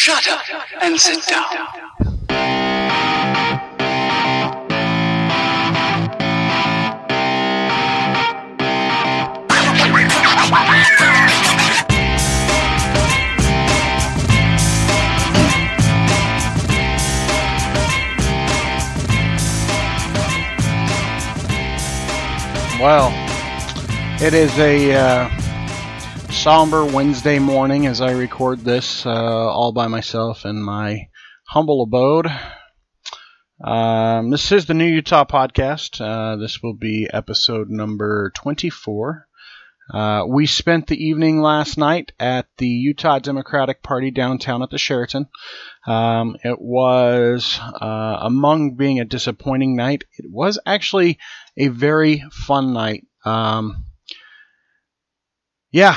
Shut up and sit down. Well, it is a uh, somber Wednesday morning as I record this uh, all by myself in my humble abode. Um, this is the New Utah Podcast. Uh, this will be episode number 24. Uh, we spent the evening last night at the Utah Democratic Party downtown at the Sheraton. Um, it was, uh, among being a disappointing night, it was actually a very fun night. Um, yeah,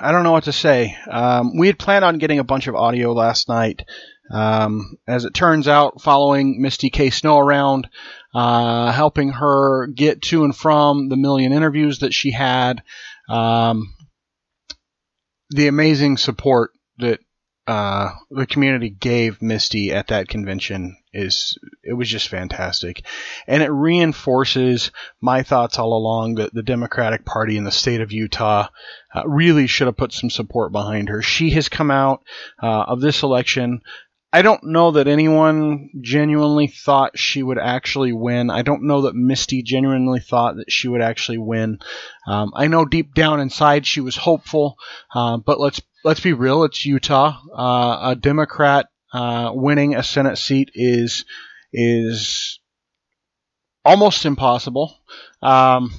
I don't know what to say. Um, we had planned on getting a bunch of audio last night. Um, as it turns out, following Misty K. Snow around, uh, helping her get to and from the million interviews that she had, um, the amazing support uh, the community gave Misty at that convention is it was just fantastic, and it reinforces my thoughts all along that the Democratic Party in the state of Utah uh, really should have put some support behind her. She has come out uh, of this election. I don't know that anyone genuinely thought she would actually win. I don't know that Misty genuinely thought that she would actually win. Um, I know deep down inside she was hopeful, uh, but let's let's be real. It's Utah. Uh, a Democrat uh, winning a Senate seat is is almost impossible. Um,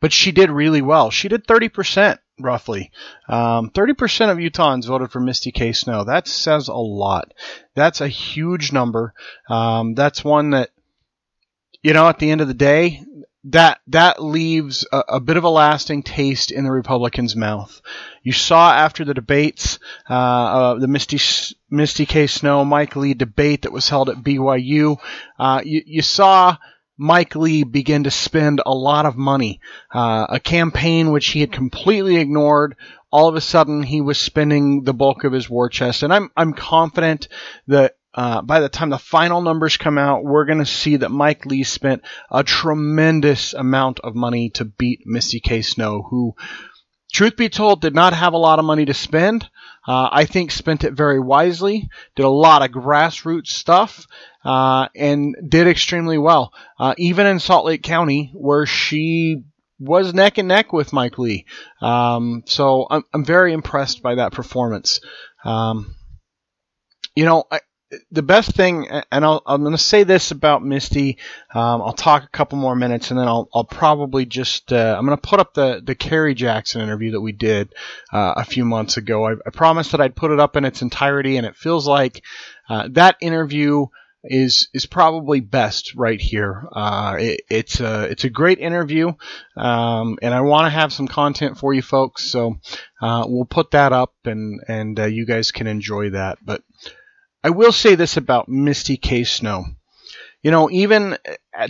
but she did really well. She did 30% roughly. Um, 30% of Utahns voted for Misty K. Snow. That says a lot. That's a huge number. Um, that's one that, you know, at the end of the day, that that leaves a, a, bit of a lasting taste in the Republicans' mouth. You saw after the debates, uh, uh, the Misty Misty K. Snow Mike Lee debate that was held at BYU. Uh, you, you saw Mike Lee begin to spend a lot of money. Uh, a campaign which he had completely ignored. All of a sudden, he was spending the bulk of his war chest, and I'm I'm confident that uh, by the time the final numbers come out, we're going to see that Mike Lee spent a tremendous amount of money to beat Misty K. Snow, who, truth be told, did not have a lot of money to spend. Uh, I think spent it very wisely, did a lot of grassroots stuff, uh, and did extremely well. Uh, even in Salt Lake County, where she was neck and neck with Mike Lee. Um, so I'm, I'm, very impressed by that performance. Um, you know, I, the best thing, and i am going to say this about Misty. Um, I'll talk a couple more minutes, and then I'll, I'll probably just uh, I'm going to put up the the Kerry Jackson interview that we did uh, a few months ago. I, I, promised that I'd put it up in its entirety, and it feels like uh, that interview is is probably best right here. Uh, it, it's a it's a great interview, um, and I want to have some content for you folks. So uh, we'll put that up, and and uh, you guys can enjoy that. But I will say this about Misty K. Snow. You know, even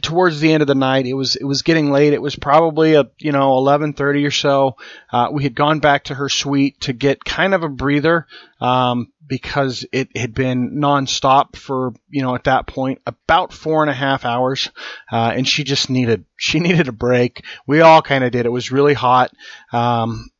towards the end of the night, it was it was getting late. It was probably a you know 11:30 or so. Uh, we had gone back to her suite to get kind of a breather um, because it had been nonstop for you know at that point about four and a half hours, uh, and she just needed she needed a break. We all kind of did. It was really hot. Um,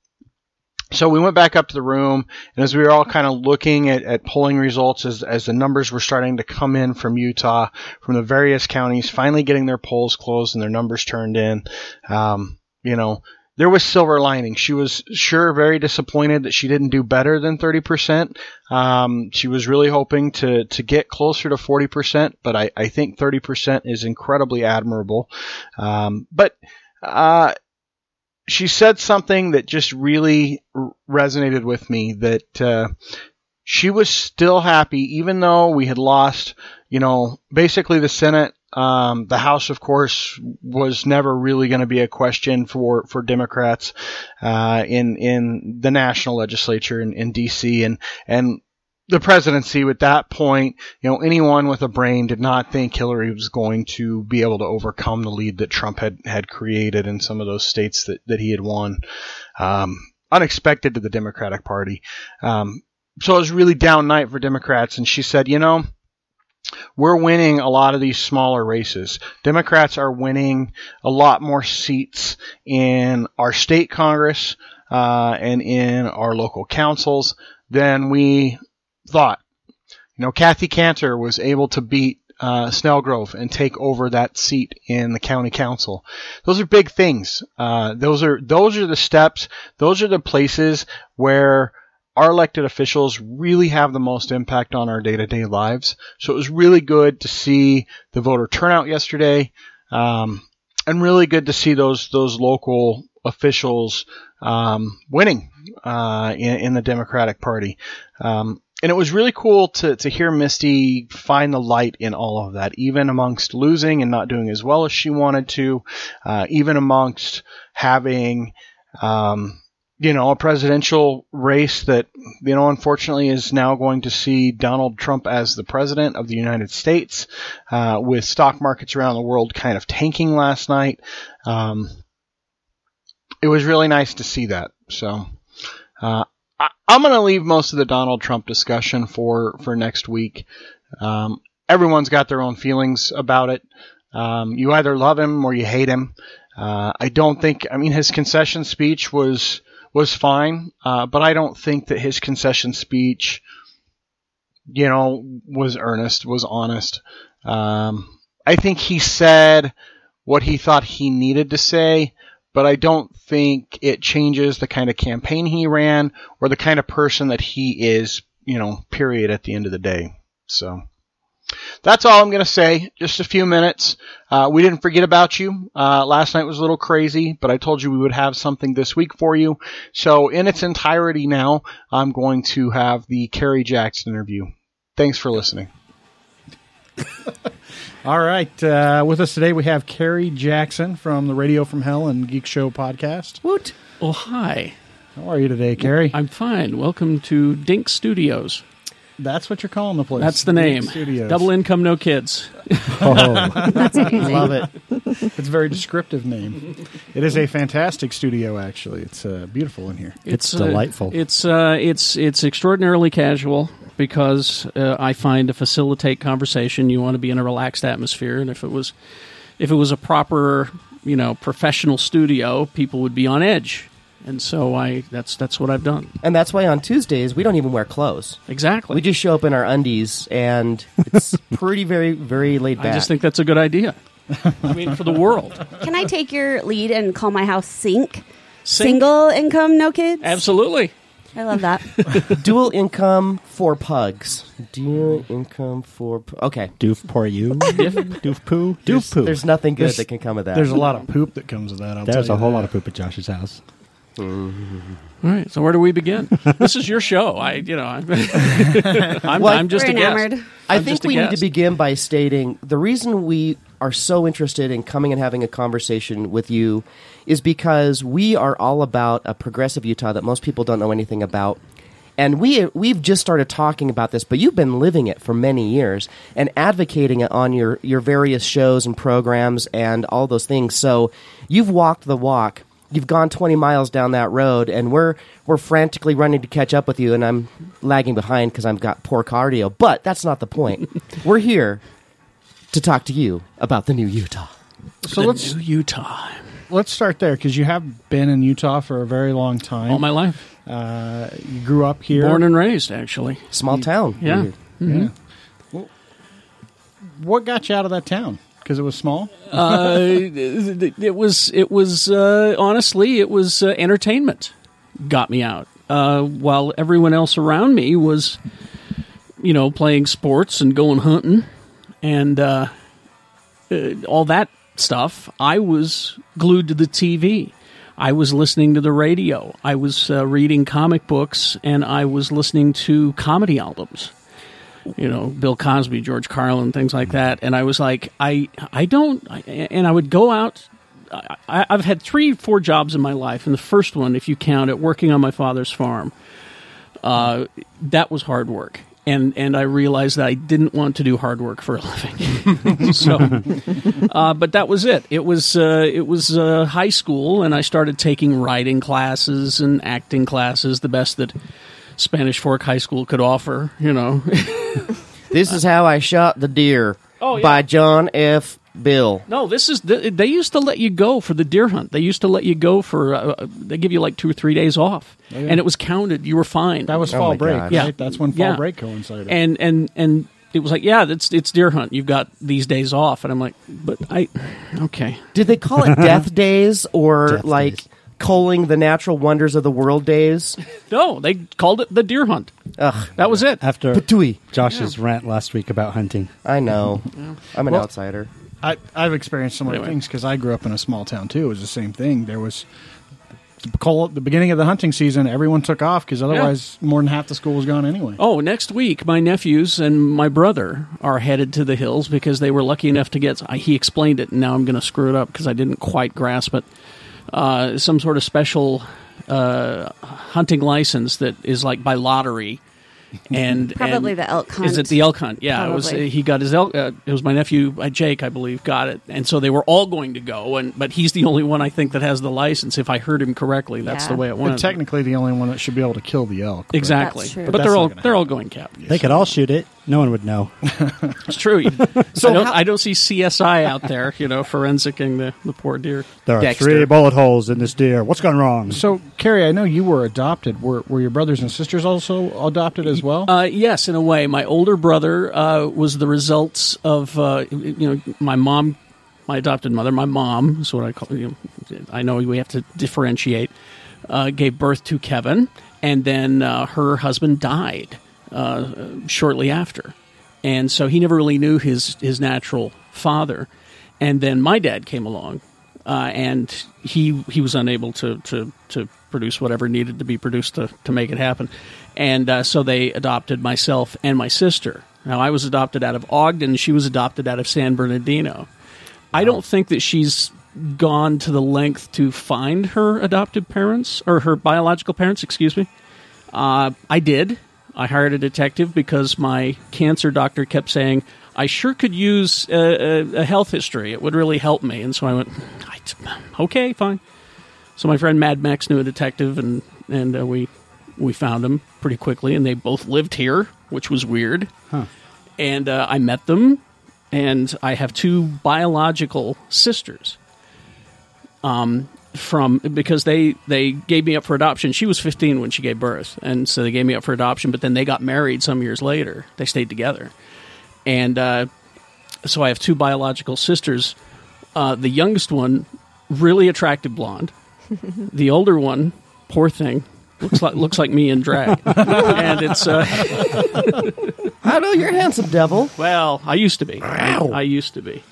so we went back up to the room, and as we were all kind of looking at, at polling results, as, as the numbers were starting to come in from Utah, from the various counties, finally getting their polls closed and their numbers turned in, um, you know, there was silver lining. She was sure very disappointed that she didn't do better than 30%. Um, she was really hoping to, to get closer to 40%, but I, I think 30% is incredibly admirable. Um, but, uh, she said something that just really resonated with me that uh, she was still happy even though we had lost you know basically the senate um, the house of course was never really going to be a question for for democrats uh, in in the national legislature in, in dc and and the presidency at that point, you know, anyone with a brain did not think Hillary was going to be able to overcome the lead that Trump had, had created in some of those states that, that he had won. Um, unexpected to the Democratic Party. Um, so it was really down night for Democrats, and she said, you know, we're winning a lot of these smaller races. Democrats are winning a lot more seats in our state Congress uh, and in our local councils than we thought. You know, Kathy Cantor was able to beat uh, Snellgrove and take over that seat in the county council. Those are big things. Uh, those are those are the steps. Those are the places where our elected officials really have the most impact on our day-to-day lives. So it was really good to see the voter turnout yesterday, um, and really good to see those those local officials um, winning uh, in, in, the Democratic Party. Um, and it was really cool to, to hear Misty find the light in all of that, even amongst losing and not doing as well as she wanted to, uh, even amongst having, um, you know, a presidential race that, you know, unfortunately is now going to see Donald Trump as the president of the United States, uh, with stock markets around the world kind of tanking last night. Um, it was really nice to see that. So, uh, I, am going to leave most of the Donald Trump discussion for, for next week. Um, everyone's got their own feelings about it. Um, you either love him or you hate him. Uh, I don't think, I mean, his concession speech was, was fine, uh, but I don't think that his concession speech, you know, was earnest, was honest. Um, I think he said what he thought he needed to say, but I don't think it changes the kind of campaign he ran or the kind of person that he is, you know, period at the end of the day. So that's all I'm going to say. Just a few minutes. Uh, we didn't forget about you. Uh, last night was a little crazy, but I told you we would have something this week for you. So in its entirety now, I'm going to have the Kerry Jackson interview. Thanks for listening. All right. Uh, with us today, we have Kerry Jackson from the Radio from Hell and Geek Show podcast. Woot. Oh, hi. How are you today, Kerry? I'm fine. Welcome to Dink Studios. That's what you're calling the place. That's the name. Studios. Double income, no kids. Oh, that's I love it. It's a very descriptive name. It is a fantastic studio. Actually, it's uh, beautiful in here. It's, it's delightful. Uh, it's uh, it's it's extraordinarily casual because uh, I find to facilitate conversation, you want to be in a relaxed atmosphere. And if it was, if it was a proper, you know, professional studio, people would be on edge. And so I that's that's what I've done. And that's why on Tuesdays we don't even wear clothes. Exactly. We just show up in our undies and it's pretty very very laid back. I just think that's a good idea. I mean for the world. Can I take your lead and call my house Sink? Sink? Single income, no kids? Absolutely. I love that. Dual income for pugs. Dual income for pu- okay. Doof poor you. Doof poo. Doof poo. There's nothing good There's- that can come of that. There's a lot of poop that comes with that. I'll There's tell a whole that. lot of poop at Josh's house. Mm-hmm. All right. So where do we begin? this is your show. I, you know, I'm, I'm, Well, I'm just We're a guest. enamored. I I'm think just a we need to begin by stating the reason we are so interested in coming and having a conversation with you is because we are all about a progressive Utah that most people don't know anything about. And we we've just started talking about this, but you've been living it for many years and advocating it on your your various shows and programs and all those things. So you've walked the walk. You've gone 20 miles down that road, and we're we're frantically running to catch up with you, and I'm lagging behind because I've got poor cardio. But that's not the point. we're here to talk to you about the new Utah. So The let's new Utah. let's start there because you have been in Utah for a very long time. All my life. uh, you grew up here. Born and raised, actually. Small town. Yeah. Yeah. Well, what got you out of that town? Because it was small. uh, it was it was uh, honestly it was uh, entertainment got me out. Uh, while everyone else around me was you know playing sports and going hunting and uh, uh, all that stuff I was glued to the TV I was listening to the radio. I was reading comic books and I was listening to comedy albums you know Bill Cosby, George Carlin, things like that. And I was like, I I don't, and I would go out. I, I've had three, four jobs in my life, and the first one, if you count it, working on my father's farm, uh, that was hard work. And and I realized that I didn't want to do hard work for a living. so, uh, but that was it. It was uh, it was uh, high school, and I started taking writing classes and acting classes, the best that Spanish Fork High School could offer. You know, This is how I shot the deer. Oh, yeah. By John F. Bill. no, this is th- they used to let you go for the deer hunt. They used to let you go for uh, they give you like two or three days off, and it was counted. You were fine. That was Oh fall my break, gosh. right? Yeah. That's when fall Yeah. break coincided. and and and it was like, yeah, it's it's deer hunt. You've got these days off, and I'm like, but I, okay, Did they call it Death Days or Death like Days. Culling the natural wonders of the world days? no, they called it the deer hunt. Ugh, That was it. After patooey. Josh's rant last week about hunting. I know. I'm an Well- outsider. I, I've experienced similar Anyway. things because I grew up in a small town too. It was the same thing. There was the, call, the beginning of the hunting season. Everyone took off because otherwise, more than half the school was gone anyway. Oh, next week, my nephews and my brother are headed to the hills because they were lucky enough to get. I- He explained it, and now I'm going to screw it up because I didn't quite grasp it. Uh, some sort of special uh, hunting license that is like by lottery, and Probably and- the elk hunt. Is it the elk hunt? Yeah, it was. He got his elk. Uh, it was my nephew, uh, Jake, I believe, got it, and so they were all going to go, and but he's the only one I think that has the license. If I heard him correctly, that's Yeah. the way it But went. technically, the only one that should be able to kill the elk. but- exactly, That's true. but, But they're all they're all going captive. They could all shoot it. No one would know. It's true. So I don't. how- I don't see CSI out there, you know, forensicing the, the poor deer. There are Dexter. three bullet holes in this deer. What's gone wrong? So, Kerry, I know you were adopted. Were, were your brothers and sisters also adopted as well? Uh, yes, in a way. My older brother uh, was the results of uh, you know my mom, my adopted mother. My mom is what I call. You know, I know we have to differentiate. Uh, gave birth to Kevin, and then uh, her husband died uh, shortly after, and so he never really knew his his natural father. And then my dad came along, uh, and he he was unable to to to produce whatever needed to be produced to to make it happen, and uh, so they adopted myself and my sister. Now I was adopted out of Ogden, she was adopted out of San Bernardino. I don't think that she's gone to the length to find her adopted parents or her biological parents. Excuse me. Uh, I did. I hired a detective because my cancer doctor kept saying I sure could use a, a, a health history. It would really help me. And so I went, "I- okay, fine. So my friend Mad Max knew a detective, and and uh, we we found him pretty quickly, and they both lived here, which was weird. And uh, I met them, and I have two biological sisters. Um, from because they they gave me up for adoption. She was 15 when she gave birth, and so they gave me up for adoption. But then they got married some years later. They stayed together, and uh, so I have two biological sisters. Uh, the youngest one, really attractive blonde. the older one, poor thing, looks like looks like me in drag, and it's uh, I know you're a handsome devil. well, I used to be. I, I used to be.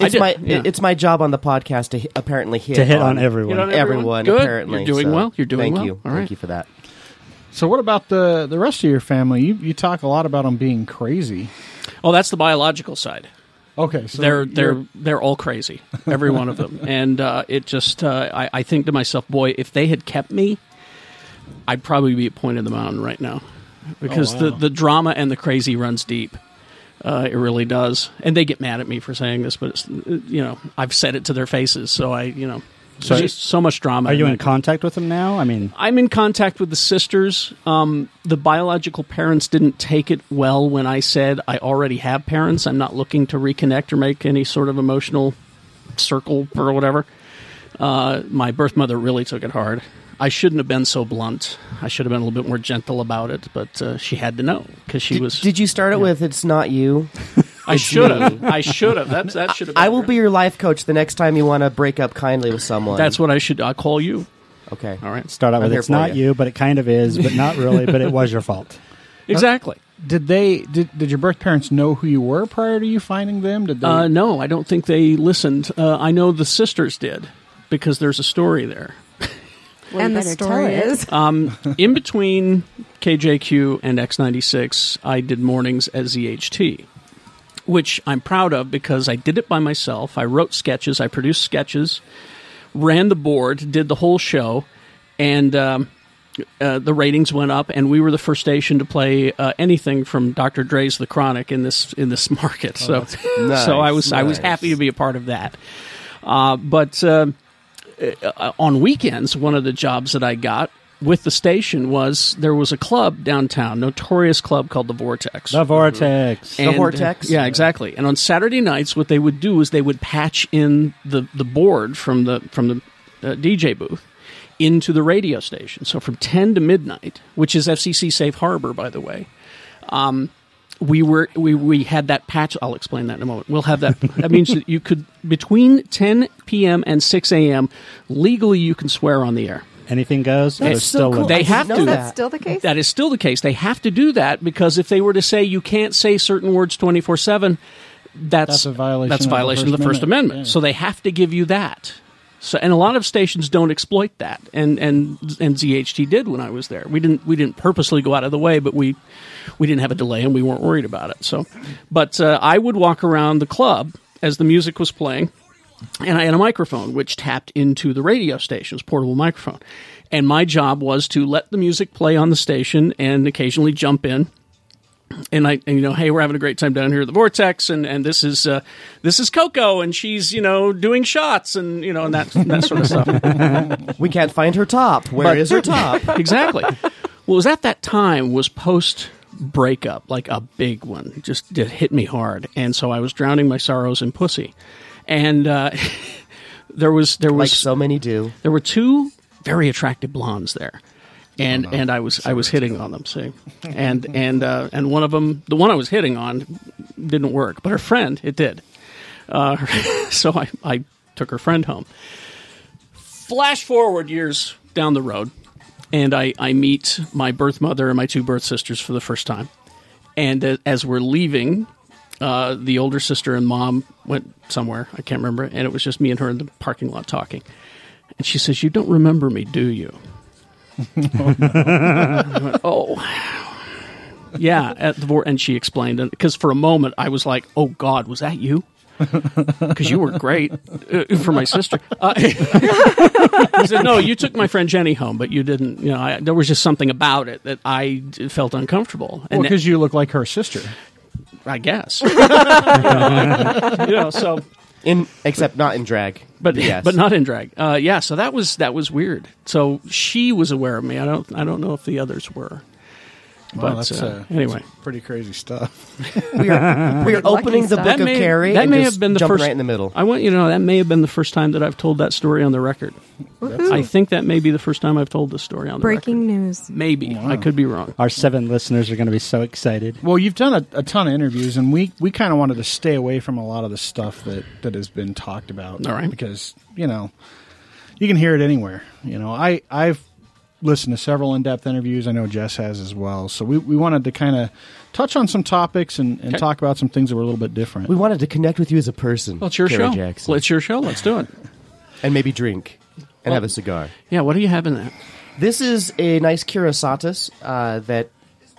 I It's did- my yeah. it's my job on the podcast to hi- apparently hit to hit on everyone. You know, everyone. Good. Apparently, You're doing so well. You're doing well. thank well. you. All Thank right. you for that. so, what about the the rest of your family? You you talk a lot about them being crazy. Oh, that's the biological side. Okay, so they're they're you're- they're all crazy, every one of them, and uh, it just uh, I, I think to myself, boy, if they had kept me, I'd probably be at point of the mountain right now, because Oh, wow. the the drama and the crazy runs deep. Uh, it really does, and they get mad at me for saying this, but it's, you know I've said it to their faces, so I you know So- there's just so much drama. Are you in in contact with them now? I mean, I'm in contact with the sisters. Um, the biological parents didn't take it well when I said I already have parents. I'm not looking to reconnect or make any sort of emotional circle or whatever. Uh, my birth mother really took it hard. I shouldn't have been so blunt. I should have been a little bit more gentle about it, but uh, she had to know because she Did, was. did you start it with "It's not you"? I should have. I should have. That's that should have. I will be your life coach the next time you want to break up kindly with someone. That's what I should. I'll call you. okay. All right. start out I'm with it's not you." you, but it kind of is, but not really, but it was your fault. Exactly. did they did, did your birth parents know who you were prior to you finding them? Did they? Uh, no, I don't think they listened. Uh, I know the sisters did because there's a story there. Well, and the story is Um, in between KJQ and X96, I did mornings at ZHT, which I'm proud of because I did it by myself. I wrote sketches, I produced sketches, ran the board, did the whole show, and um, uh, the ratings went up. And we were the first station to play uh, anything from Dr. Dre's The Chronic in this in this market. so, Nice, so I was I was happy to be a part of that. Uh, but uh, uh, on weekends, one of the jobs that I got with the station was there was a club downtown, notorious club called the Vortex. The vortex. And- Vortex? Yeah, exactly. And on Saturday nights, what they would do is they would patch in the, the board from the from the uh, DJ booth into the radio station. So from ten to midnight, which is FCC safe harbor, by the way. Um, we were we, we had that patch. I'll explain that in a moment. We'll have that. that means that you could between 10 p.m. and 6 a.m. legally you can swear on the air. Anything goes. That's so still cool. They I have know to. that. That's still the case. That is still the case. They have to do that because if they were to say you can't say certain words 24 7, that's, That's a violation That's a of the violation First of the First Amendment. Amendment. Yeah. So they have to give you that. So, and a lot of stations don't exploit that, and and and ZHT did when I was there. We didn't we didn't purposely go out of the way, but we we didn't have a delay, and we weren't worried about it. So, but uh, I would walk around the club as the music was playing, and I had a microphone which tapped into the radio station's portable microphone. And my job was to let the music play on the station and occasionally jump in. And I, and, you know, hey, we're having a great time down here at the Vortex, and, and this is uh, this is Coco, and she's you know doing shots, and you know, and that that sort of stuff. We can't find her top. Where is her top? exactly. Well, it was at that time was post breakup, like a big one, just it hit me hard, and so I was drowning my sorrows in pussy, and uh, there was there like was so many do. there were two very attractive blondes there and and I was I was hitting on them see. And and uh, and one of them the one I was hitting on didn't work but her friend it did. Uh, so I, I took her friend home. Flash forward years down the road and I, I meet my birth mother and my two birth sisters for the first time. And uh, as we're leaving uh, the older sister and mom went somewhere I can't remember and it was just me and her in the parking lot talking. And she says, "You don't remember me, do you?" I went, oh, yeah. At the vor- and she explained, and because for a moment I was like, "Oh God, was that you?" Because you were great uh, for my sister. Uh, he said, "No, you took my friend Jenny home, but you didn't. You know, I, there was just something about it that I felt uncomfortable." And because you look like her sister. I guess, you know, so In except not in drag. but yes. but not in drag. Uh, yeah, so that was that was weird. So she was aware of me. I don't I don't know if the others were. Wow, But, that's, uh, uh, anyway. that's pretty crazy stuff. we are we are opening the stuff. book That of may, Kerry. that may have been the first right in the middle. I want you to know that may have been the first time that I've told that story on the record. I think that may be the first time I've told this story on the Breaking record. news. Maybe I could be wrong. Our seven listeners are going to be so excited. Well, you've done a, a ton of interviews, and we, we kind of wanted to stay away from a lot of the stuff that, that has been talked about. All right. Because, you know, you can hear it anywhere. You know, I, I've listened to several in depth interviews. I know Jess has as well. So we, we wanted to kind of touch on some topics and, and Okay. talk about some things that were a little bit different. we wanted to connect with you as a person. Well, it's your Kerry show. Jackson. Well, it's your show. Let's do it. and maybe drink and Well- have a cigar. Yeah. What do you have in that? This is a nice Curasatus uh, that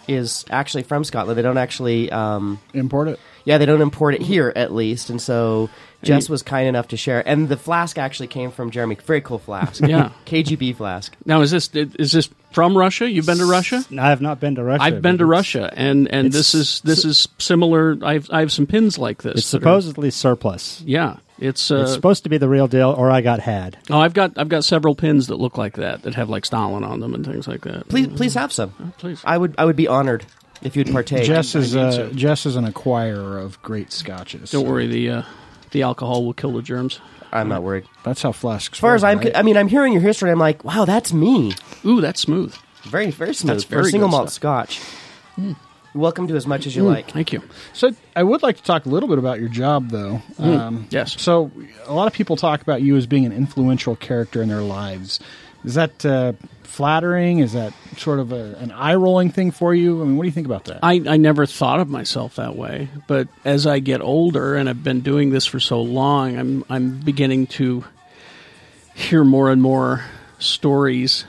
is actually from Scotland. They don't actually, um, Import it. yeah, they don't import it here at least, and so Jess was kind enough to share. And the flask actually came from Jeremy. Very cool flask. Yeah. KGB flask. Now is this is this from Russia? You've been to Russia? I have not been to Russia. I've been but to it's- Russia, and and this is this is similar. I've I have some pins like this. It's that are- supposedly surplus. yeah, it's. Uh, it's supposed to be the real deal, or I got had. oh, I've got I've got several pins that look like that that have like Stalin on them and things like that. Please, please have some. please. I would, I would be honored if you'd partake. Jess is, I uh. Jess is an acquirer of great scotches. Don't worry, the uh, the alcohol will kill the germs. I'm not worried. That's how flasks As far as I'm, right? I mean, I'm hearing your history. I'm like, wow, that's me. Ooh, that's smooth. Very, very smooth That's for very a single good malt stuff. Scotch. Welcome to as much as you like. Thank you. So I would like to talk a little bit about your job, though. Um, Yes. So a lot of people talk about you as being an influential character in their lives. Is that uh, flattering? Is that sort of a, an eye rolling thing for you? I mean, what do you think about that? I, I never thought of myself that way, but as I get older and I've been doing this for so long, I'm I'm beginning to hear more and more stories.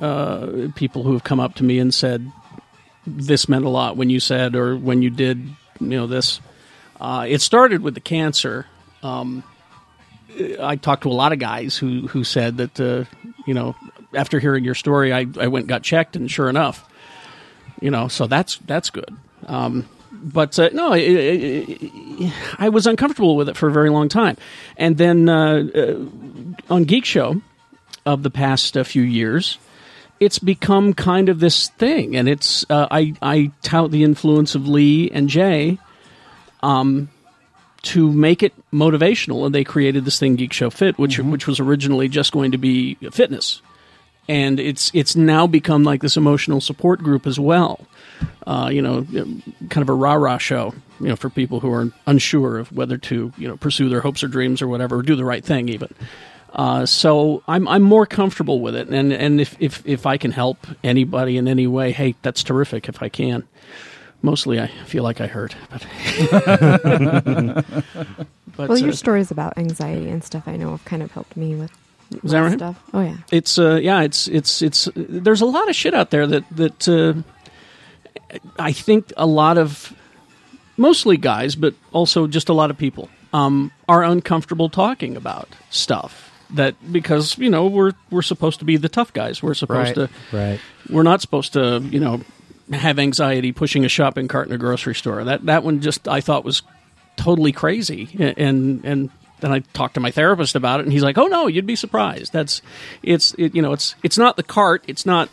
Uh, people who have come up to me and said, "This meant a lot when you said or when you did, you know this." Uh, it started with the cancer. Um, I talked to a lot of guys who who said that uh, you know after hearing your story, I, I went and got checked, and sure enough, you know, so that's that's good. Um, but uh, no, it, it, it, I was uncomfortable with it for a very long time, and then uh, uh, on Geek Show of the past uh, few years, it's become kind of this thing, and it's uh, I I tout the influence of Lee and Jay, um, to make it motivational, and they created this thing, Geek Show Fit, which which was originally just going to be fitness, and it's it's now become like this emotional support group as well. Uh, you know, kind of a rah rah show. You know, for people who are unsure of whether to you know pursue their hopes or dreams or whatever, or do the right thing even. Uh, so I'm I'm more comfortable with it, and and if, if if I can help anybody in any way, hey, that's terrific. If I can, mostly I feel like I hurt, but. but well, your uh, stories about anxiety and stuff I know have kind of helped me with Is that right? stuff. Oh yeah. it's uh yeah it's it's it's there's a lot of shit out there that that uh, I think a lot of mostly guys but also just a lot of people um are uncomfortable talking about stuff that because you know we're we're supposed to be the tough guys we're supposed Right. to Right. we're not supposed to you know have anxiety pushing a shopping cart in a grocery store that that one just I thought was totally crazy and and then I talked to my therapist about it and he's like oh no you'd be surprised. That's it's it, you know it's it's not the cart it's not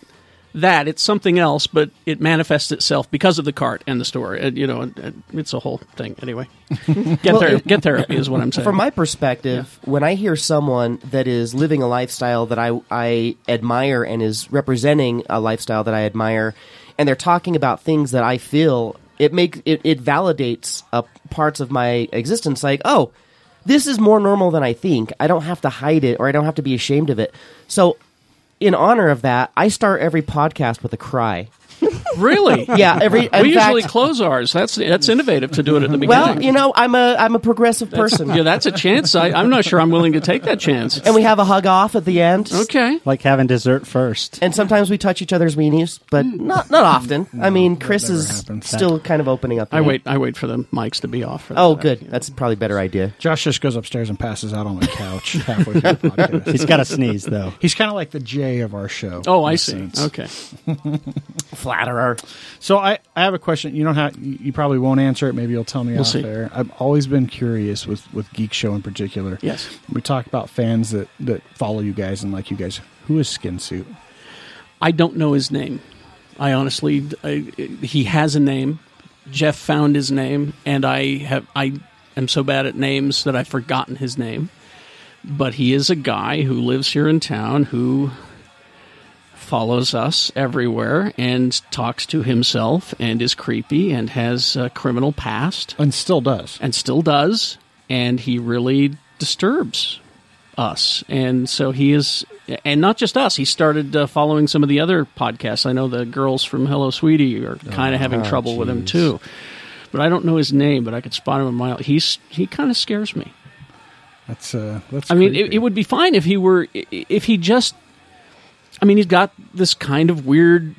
that it's something else but it manifests itself because of the cart and the store and, you know and, and it's a whole thing. Anyway get Well, there it- get therapy is what I'm saying. From my perspective, when I hear someone that is living a lifestyle that I, I admire and is representing a lifestyle that I admire, and they're talking about things that I feel, it makes it, it validates uh, parts of my existence. Like, oh, this is more normal than I think. I don't have to hide it, or I don't have to be ashamed of it. So, in honor of that, I start every podcast with a cry. really Yeah, every in we usually close ours that's that's innovative to do it at the beginning Well, you know, I'm a I'm a progressive person, yeah that's a chance I, I'm not sure I'm willing to take that chance and we have a hug off at the end. okay Like having dessert first. and sometimes we touch each other's weenies, but hmm. not not often. I mean, Chris is happens. still kind of opening up. I me. wait. I wait for the mics to be off. For Oh, that. good. That's probably a better idea. Josh just goes upstairs and passes out on the couch halfway through the podcast. He's got a sneeze though. He's kind of like the J of our show. Oh, I I a see. sense. Okay. Flatterer. So I, I have a question. You don't have you probably won't answer it. Maybe you'll tell me We'll off see. there. I've always been curious with with Geek Show in particular. Yes. We talk about fans that that follow you guys and like you guys. Who is Skin Suit? I don't know his name. I honestly, I, he has a name. Jeff found his name, and I have. I am so bad at names that I've forgotten his name. But he is a guy who lives here in town who follows us everywhere and talks to himself and is creepy and has a criminal past. And still does. and still does, and he really disturbs us. And so he is, and not just us. He started uh, following some of the other podcasts. I know the girls from Hello Sweetie are kind of having trouble with him too. But I don't know his name, but I could spot him a mile. He's he kind of scares me. That's uh. That's. I mean, it, it would be fine if he were if he just. I mean, he's got this kind of weird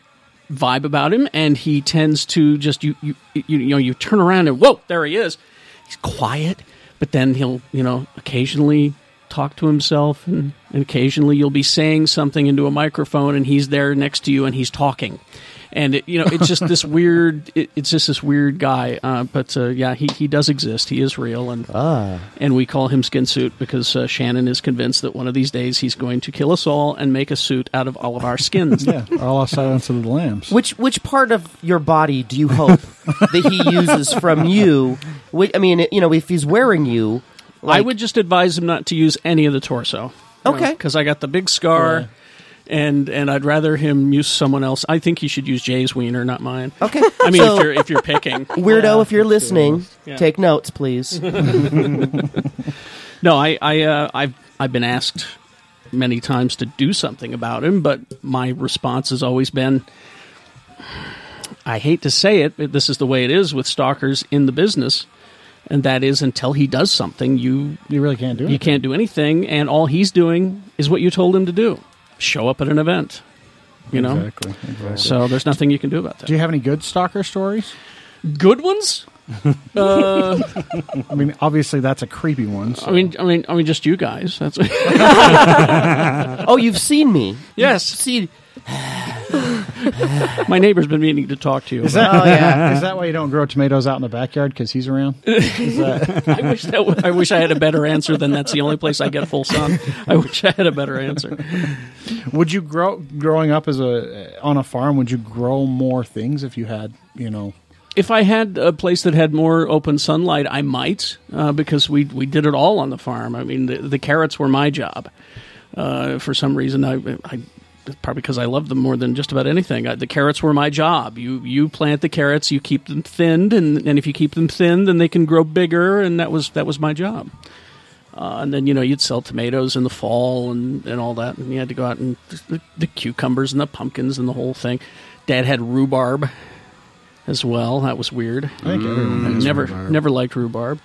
vibe about him, and he tends to just you you you, know you turn around and whoa, there he is. He's quiet, but then he'll you know occasionally talk to himself, and, and occasionally you'll be saying something into a microphone, and he's there next to you, and he's talking. And it, you know, it's just this weird. It, it's just this weird guy. Uh, but uh, yeah, he, he does exist. He is real, and and we call him Skin Suit because uh, Shannon is convinced that one of these days he's going to kill us all and make a suit out of all of our skins. Yeah. All our Silence of the Lambs. Which which part of your body do you hope that he uses from you? I mean, you know, if he's wearing you, I would just advise him not to use any of the torso. Okay. because I got the big scar. And and I'd rather him use someone else. I think he should use Jay's wiener, not mine. Okay. I mean, So- if you're if you're picking, weirdo, if you're listening, Yeah. take notes, please. No, I, I, uh, I've, I've been asked many times to do something about him, but my response has always been, I hate to say it, but this is the way it is with stalkers in the business, and that is until he does something, you You really can't do it. you can't do anything, and all he's doing is what you told him to do: show up at an event. You know, Exactly. exactly. so there's nothing you can do about that. do you have any good stalker stories? Good ones? uh, I mean, obviously that's a creepy one. so- I mean, I mean, I mean, just you guys. That's oh, you've seen me. Yes. You've seen. My neighbor's been meaning to talk to you. Is that, Oh, yeah. is that why you don't grow tomatoes out in the backyard because he's around? Is that, I wish that w- I wish I had a better answer than that's the only place I get full sun. I wish I had a better answer. would you grow growing up as a on a farm? Would you grow more things if you had you know? If I had a place that had more open sunlight, I might, uh, because we we did it all on the farm. I mean, the, the carrots were my job. Uh, for some reason, I, I probably because I loved them more than just about anything. Uh, the carrots were my job. You you plant the carrots, you keep them thinned, and, and if you keep them thinned, then they can grow bigger, and that was that was my job. Uh, and then you know you'd sell tomatoes in the fall and, and all that, and you had to go out and the, the cucumbers and the pumpkins and the whole thing. Dad had rhubarb as well. That was weird. I think everyone has never rhubarb. never liked rhubarb.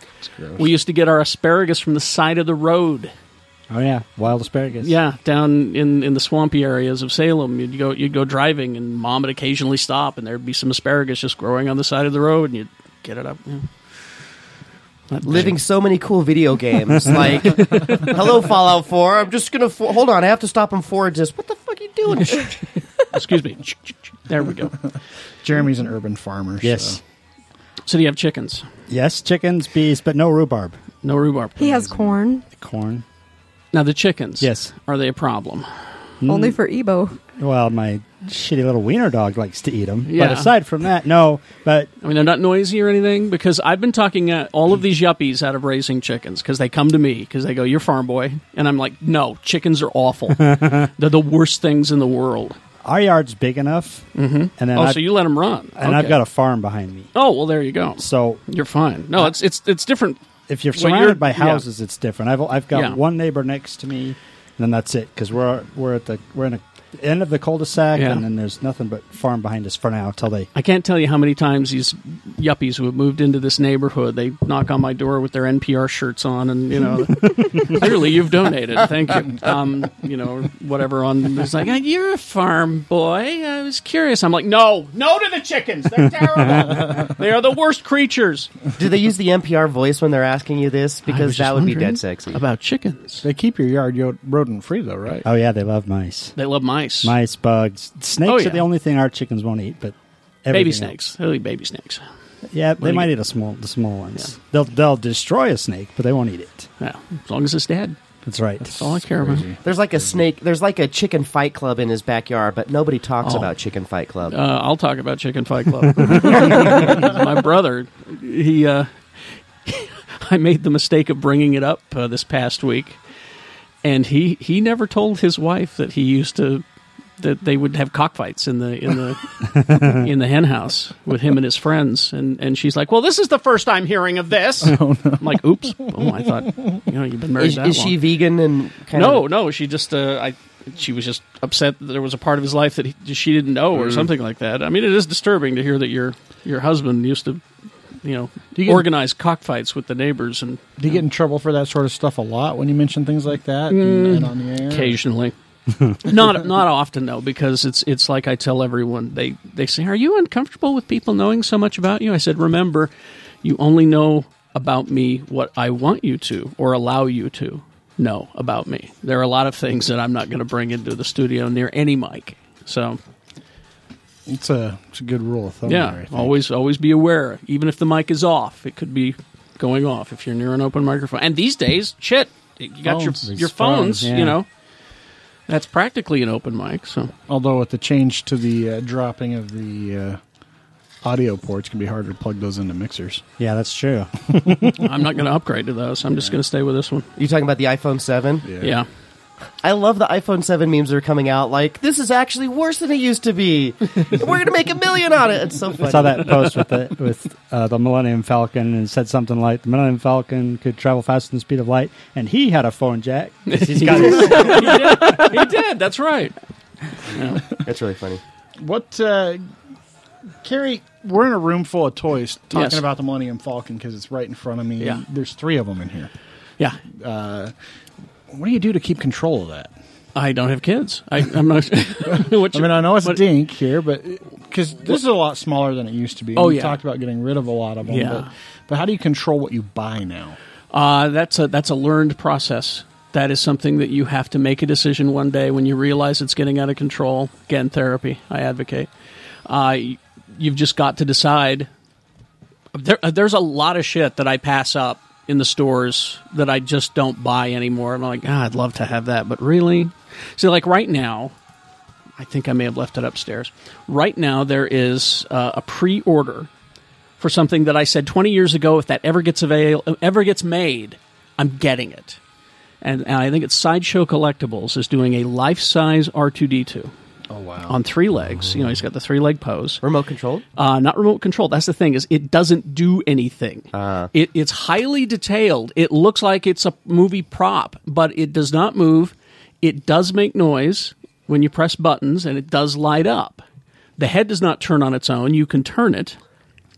We used to get our asparagus from the side of the road. Oh yeah, wild asparagus. Yeah, down in, in the swampy areas of Salem, you'd go you'd go driving, and mom would occasionally stop, and there'd be some asparagus just growing on the side of the road, and you'd get it up. Yeah. That- Living so many cool video games, like "Hello Fallout 4." I'm just gonna fo- hold on. I have to stop and forward this. What the fuck are you doing? Excuse me. There we go. Jeremy's an urban farmer. Yes. so- So do you have chickens? Yes, chickens, bees, but no rhubarb. No rhubarb. He has corn Corn. Now the chickens. Yes. Are they a problem? only for Ebo. Well, my shitty little wiener dog likes to eat them. Yeah. But aside from that, no. But I mean, they're not noisy or anything because I've been talking uh, all of these yuppies out of raising chickens because they come to me because they go, "You're farm boy," and I'm like, "No, chickens are awful. they're the worst things in the world." our yard's big enough, mm-hmm. and then Oh, I've, so you let them run? and I've got a farm behind me. Oh, well, there you go. So You're fine. No, it's it's it's different. If you're Well, you're- surrounded by yeah. houses, it's different. I've I've got Yeah. one neighbor next to me, and then that's it because we're we're at the we're in a end of the cul-de-sac, Yeah. and then there's nothing but farm behind us for now till they. I can't tell you how many times these yuppies who have moved into this neighborhood, they knock on my door with their NPR shirts on, and you know, clearly you've donated. Thank you. Um, you know, whatever. On it's like you're a farm boy. I was curious. I'm like, no, no to the chickens. They're terrible. they are the worst creatures. Do they use the NPR voice when they're asking you this? Because that would be dead sexy. about chickens. They keep your yard rodent free though, right? Oh yeah, they love mice, They love mice. Mice, bugs, snakes Oh, are the only thing our chickens won't eat. But baby everything snakes. They'll eat baby snakes. else- yeah, they might you- eat a small the small ones. They'll they'll destroy a snake, but they won't eat it. Yeah, as long as it's dead. That's right. That's all I care about. There's like a snake. There's like a chicken fight club in his backyard, but nobody talks Oh. about chicken fight club. Uh, I'll talk about Chicken Fight Club. My brother, he, uh, I made the mistake of bringing it up uh, this past week, and he he never told his wife that he used to that they would have cockfights in the in the in the hen house with him and his friends, and and she's like, "Well, this is the first I'm hearing of this." I'm like, "Oops!" Oh, I thought you know you've been married is that is long. she vegan and kind no, of? no. She just, uh, I, she was just upset that there was a part of his life that he, she didn't know, or something like that. I mean, it is disturbing to hear that your your husband used to, you know, you get- organize cockfights with the neighbors, and Do you get in trouble for that sort of stuff a lot when you mention things like that and, and on the air? occasionally. not not often though, because it's it's like I tell everyone. They they say, "Are you uncomfortable with people knowing so much about you?" I said, "Remember, you only know about me what I want you to or allow you to know about me. There are a lot of things that I'm not going to bring into the studio near any mic. So It's a it's a good rule of thumb. yeah, there, always always be aware. Even if the mic is off, it could be going off if you're near an open microphone. And these days, shit, you got Phones, your your phones. phones, yeah. You know, that's practically an open mic. So Although with the change to the uh, dropping of the uh, audio ports, can be harder to plug those into mixers. Yeah, that's true. I'm not going to upgrade to those. I'm just going to stay with this one. You talking about the iPhone Seven? Yeah. I love the iPhone 7 memes that are coming out. Like, this is actually worse than it used to be. We're going to make a million on it. It's so funny. I saw that post with the with uh, the Millennium Falcon and said something like the Millennium Falcon could travel faster than the speed of light, and he had a phone jack. He's got his, he did. He did. That's right. That's really funny. What, uh, Kerry? We're in a room full of toys talking Yes. about the Millennium Falcon because it's right in front of me. Yeah. There's three of them in here. Yeah. What do you do to keep control of that? I don't have kids. I, I'm not. what I mean, I know it's what- Dink here, but because this is a lot smaller than it used to be. Oh, we yeah. talked about getting rid of a lot of them. Yeah. But, but how do you control what you buy now? Uh, that's a that's a learned process. That is something that you have to make a decision one day when you realize it's getting out of control. Again, therapy, I advocate. Uh, you've just got to decide. There, there's a lot of shit that I pass up in the stores that I just don't buy anymore. I'm like, ah, I'd love to have that, but really? See, like right now, I think I may have left it upstairs. Right now, there is uh, a pre-order for something that I said 20 years ago. If that ever gets avail- ever gets made, I'm getting it. And, and I think it's Sideshow Collectibles is doing a life-size R2D2 Oh wow. on three legs. You know, he's got the three-leg pose. Remote controlled. Uh, not remote control. That's the thing is it doesn't do anything. it, it's highly detailed. It looks like it's a movie prop, but it does not move. It does make noise when you press buttons, and it does light up. The head does not turn on its own. You can turn it.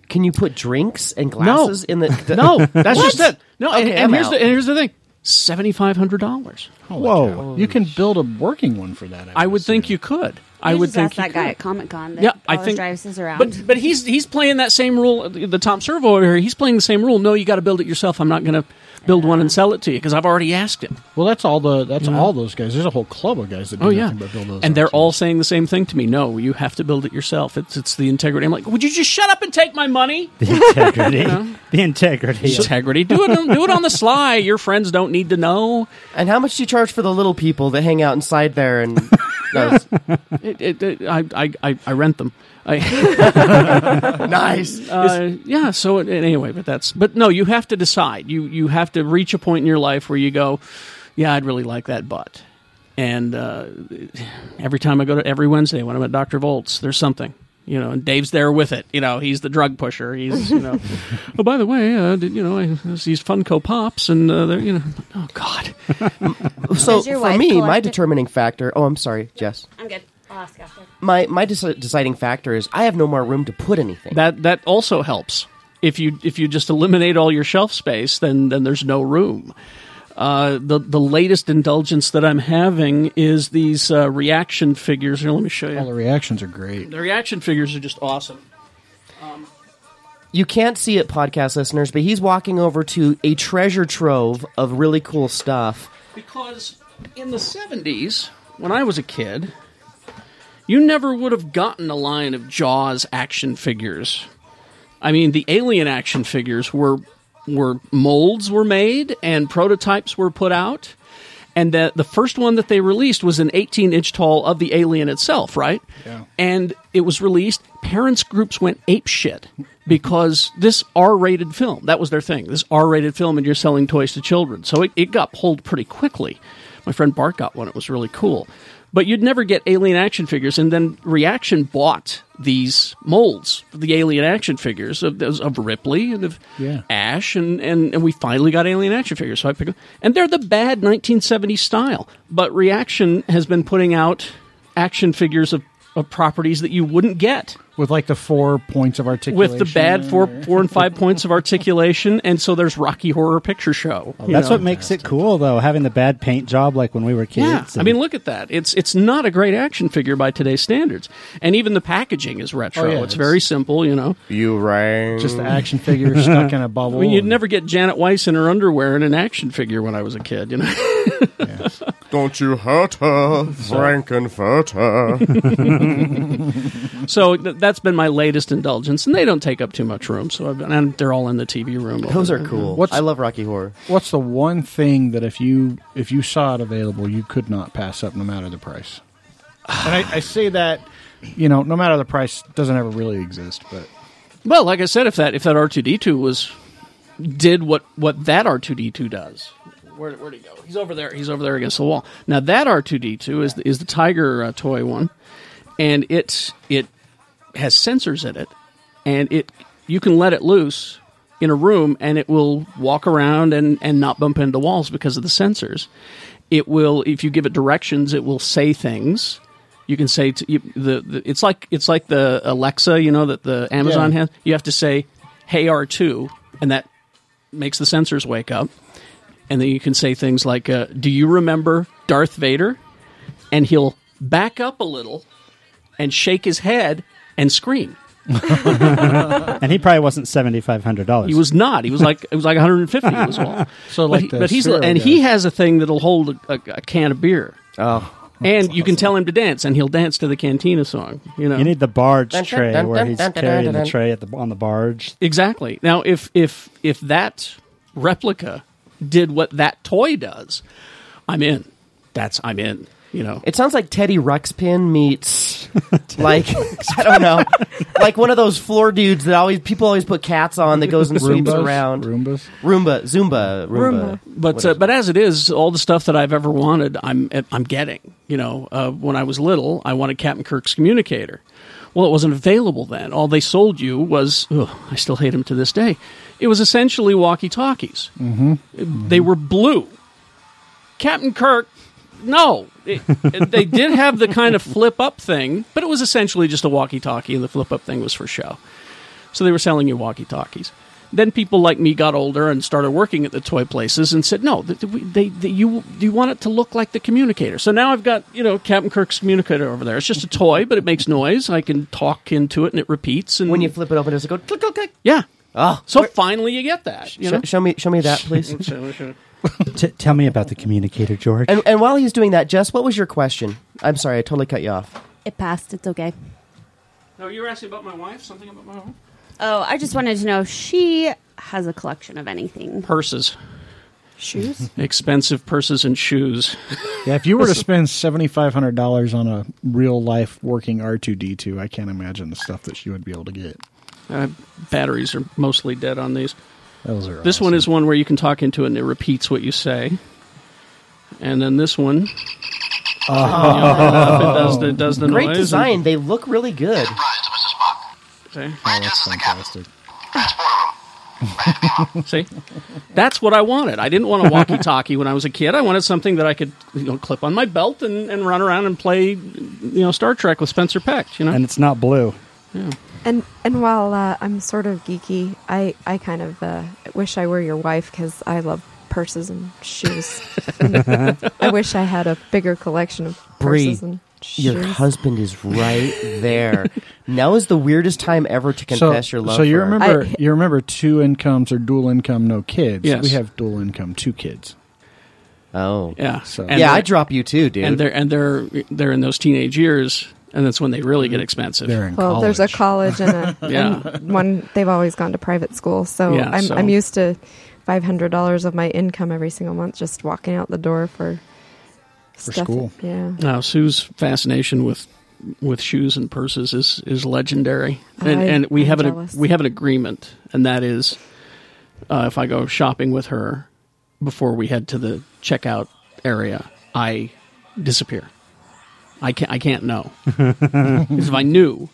Can you put drinks and glasses in the? the No, that's just it. No, and, Okay, and I'm here's out. the and here's the thing: seventy five hundred dollars. Whoa! You can build a working one for that. I would think you could. I You would just think ask you that guy could. at Comic Con. That Yeah, I think- drives us around. But but he's he's playing that same rule. The Tom Servo over here, he's playing the same rule. No, you got to build it yourself. I'm not going to build one and sell it to you because I've already asked him. Well, that's all the that's all those guys. There's a whole club of guys that do Oh yeah, nothing but build those. and they're all saying the same thing to me. No, you have to build it yourself. It's it's the integrity. I'm like, would you just shut up and take my money? The integrity. the integrity. integrity. Do it on, do it on the sly. Your friends don't need to know. And how much do you charge for the little people that hang out inside there? And no, It, it, it, I, I I I rent them. I, nice. uh, yeah. So it, anyway, but that's but no. You have to decide. You you have to reach a point in your life where you go, yeah, I'd really like that butt. And uh, every time I go to every Wednesday when I'm at Dr. Volt's, there's something. You know, and Dave's there with it. You know, he's the drug pusher. He's, you know, oh, by the way, uh, did, you know, I, there's these Funko Pops, and uh, they're, you know, oh God, So for wife me, my determining factor. Oh, I'm sorry, Jess. I'm good. I'll ask after. My my deci- deciding factor is I have no more room to put anything. that that also helps. If you if you just eliminate all your shelf space, then then there's no room. Uh, the the latest indulgence that I'm having is these uh, reaction figures. Here, let me show you. all the reactions are great. The reaction figures are just awesome. you can't see it, podcast listeners, but he's walking over to a treasure trove of really cool stuff. Because in the 70s, when I was a kid, you never would have gotten a line of Jaws action figures. I mean, the alien action figures were were molds were made and prototypes were put out. And the, the first one that they released was an 18 inch tall of the alien itself, right? Yeah. And it was released. Parents groups went ape shit because this R rated film, that was their thing. This R rated film, and you're selling toys to children. So it, it got pulled pretty quickly. My friend Bart got one. It was really cool. But you'd never get alien action figures. And then Reaction bought these molds, the alien action figures of, of Ripley and of Yeah. Ash, and, and, and we finally got alien action figures. So I picked, and they're the bad 1970s style. But Reaction has been putting out action figures of, of properties that you wouldn't get With like the four points of articulation. with the bad four four and five points of articulation. And so there's Rocky Horror Picture Show. you That's know? what makes it cool, though, having the bad paint job like when we were kids. Yeah, I mean, look at that. It's it's not a great action figure by today's standards, and even the packaging is retro. Oh, yeah, it's, it's- very simple, you know. You rang. Just the action figure stuck in a bubble. I mean, you'd and- never get Janet Weiss in her underwear in an action figure when I was a kid, you know. Don't you hurt her, Frank-N-Furter. so th- that's been my latest indulgence, and they don't take up too much room. So I've been, and they're all in the TV room. Those are there. cool. What's- I love Rocky Horror. What's the one thing that if you if you saw it available, you could not pass up, no matter the price? And I, I say that, you know, no matter the price, doesn't ever really exist. But Well, like I said, if that if that R two D two was did what what that R two D two does, where where'd he go? He's over there. He's over there against the wall. Now that R two D two is the, is the Tiger uh, toy one, and it it has sensors in it, and it you can let it loose in a room, and it will walk around and and not bump into walls because of the sensors. It will, if you give it directions, it will say things. You can say to, you, the, the it's like it's like the Alexa, you know that the Amazon Yeah. has. You have to say, "Hey R 2 and that makes the sensors wake up. And then you can say things like, uh, "Do you remember Darth Vader?" And he'll back up a little and shake his head and scream. and he probably wasn't seventy five hundred dollars. He was not. He was like it was like 150 as well. So but, like he- but he's and guy. he has a thing that'll hold a, a, a can of beer, Oh, and you can tell him to dance, and he'll dance to the Cantina song. You know, You need the barge Dun, dun, tray dun, where he's dun, dun, carrying the tray at the on the barge. exactly. Now, if if if that replica did what that toy does, I'm in. That's I'm in. You know, it sounds like Teddy Ruxpin meets like I don't know, like one of those floor dudes that always people always put cats on that goes and sweeps Roombas? around. Roombas. Roomba, Zumba, Roomba. Roomba. but uh, but as it is, all the stuff that I've ever wanted, I'm I'm getting. You know, uh, when I was little, I wanted Captain Kirk's communicator. Well, it wasn't available then. All they sold you was ugh, I still hate him to this day. It was essentially walkie talkies. Mm-hmm. They were blue. Captain Kirk, no, It- it- they did have the kind of flip up thing, but it was essentially just a walkie talkie, and the flip up thing was for show. So they were selling you walkie talkies. Then people like me got older and started working at the toy places and said, "No, th- th- they, they, you you want it to look like the communicator." So now I've got you know Captain Kirk's communicator over there. It's just a toy, but it makes noise. I can talk into it and it repeats. And When you flip it open, does it go click click click? yeah, Oh, so finally you get that. You Sh- know? show me, show me that, please. T- tell me about the communicator, George. and and while he's doing that, Jess, what was your question? I'm sorry, I totally cut you off. It passed. It's okay. No, you were asking about my wife. Something about my wife. Oh, I just wanted to know if she has a collection of anything. Purses, Shoes? expensive purses and shoes. Yeah, if you were to spend seventy five hundred dollars on a real life working R two D two, I can't imagine the stuff that she would be able to get. Uh, batteries are mostly dead on these. Those are This one is one where you can talk into it and it repeats what you say. And then this one, oh. it does the, it does the Great noise. design. They look really good. See? Oh, that's fantastic. See? That's what I wanted. I didn't want a walkie-talkie when I was a kid. I wanted something that I could you know, clip on my belt and, and run around and play, you know, Star Trek with Spencer Peck. You know, and it's not blue. And and while uh, I'm sort of geeky, I, I kind of uh, wish I were your wife because I love purses and shoes. And I wish I had a bigger collection of Bree, purses and shoes. Your husband is right there. now is the weirdest time ever to confess your love. So you for remember I- you remember two incomes or dual income, no kids. Yes. We have dual income, two kids. Oh, yeah. So- And yeah, I drop you too, dude. and they're and they're they're in those teenage years, and that's when they really get expensive. They're in well, college. there's a college and a Yeah. and one. They've always gone to private school, so Yeah, I'm so- I'm used to five hundred dollars of my income every single month just walking out the door for For stuff. school. Yeah. Now Sue's fascination with with shoes and purses is is legendary, and I- and we I'm have an we have an agreement, and that is, uh, if I go shopping with her before we head to the checkout area, I disappear. I can't I can't know because if I knew,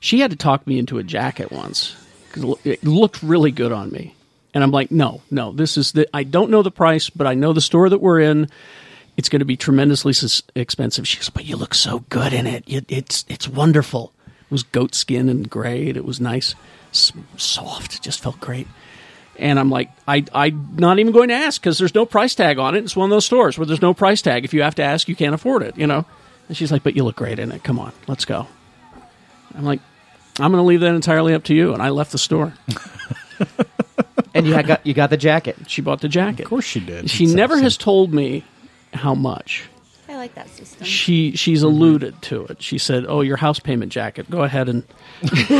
she had to talk me into a jacket once because it looked really good on me, and I'm like, no, no, this is the I don't know the price, but I know the store that we're in it's going to be tremendously expensive. She goes, but you look so good in it. it it's it's wonderful. It was goat skin and gray. and It was nice, S- soft. Just felt great. And I'm like, I I'm not even going to ask because there's no price tag on it. It's one of those stores where there's no price tag. If you have to ask, you can't afford it. You know. And she's like, but you look great in it. Come on, let's go. I'm like, I'm going to leave that entirely up to you. And I left the store. and you had got you got the jacket. She bought the jacket. Of course she did. She It's never awesome. has told me how much. I like that system. she she's mm-hmm. alluded to it. She said, "Oh, your house payment jacket. Go ahead and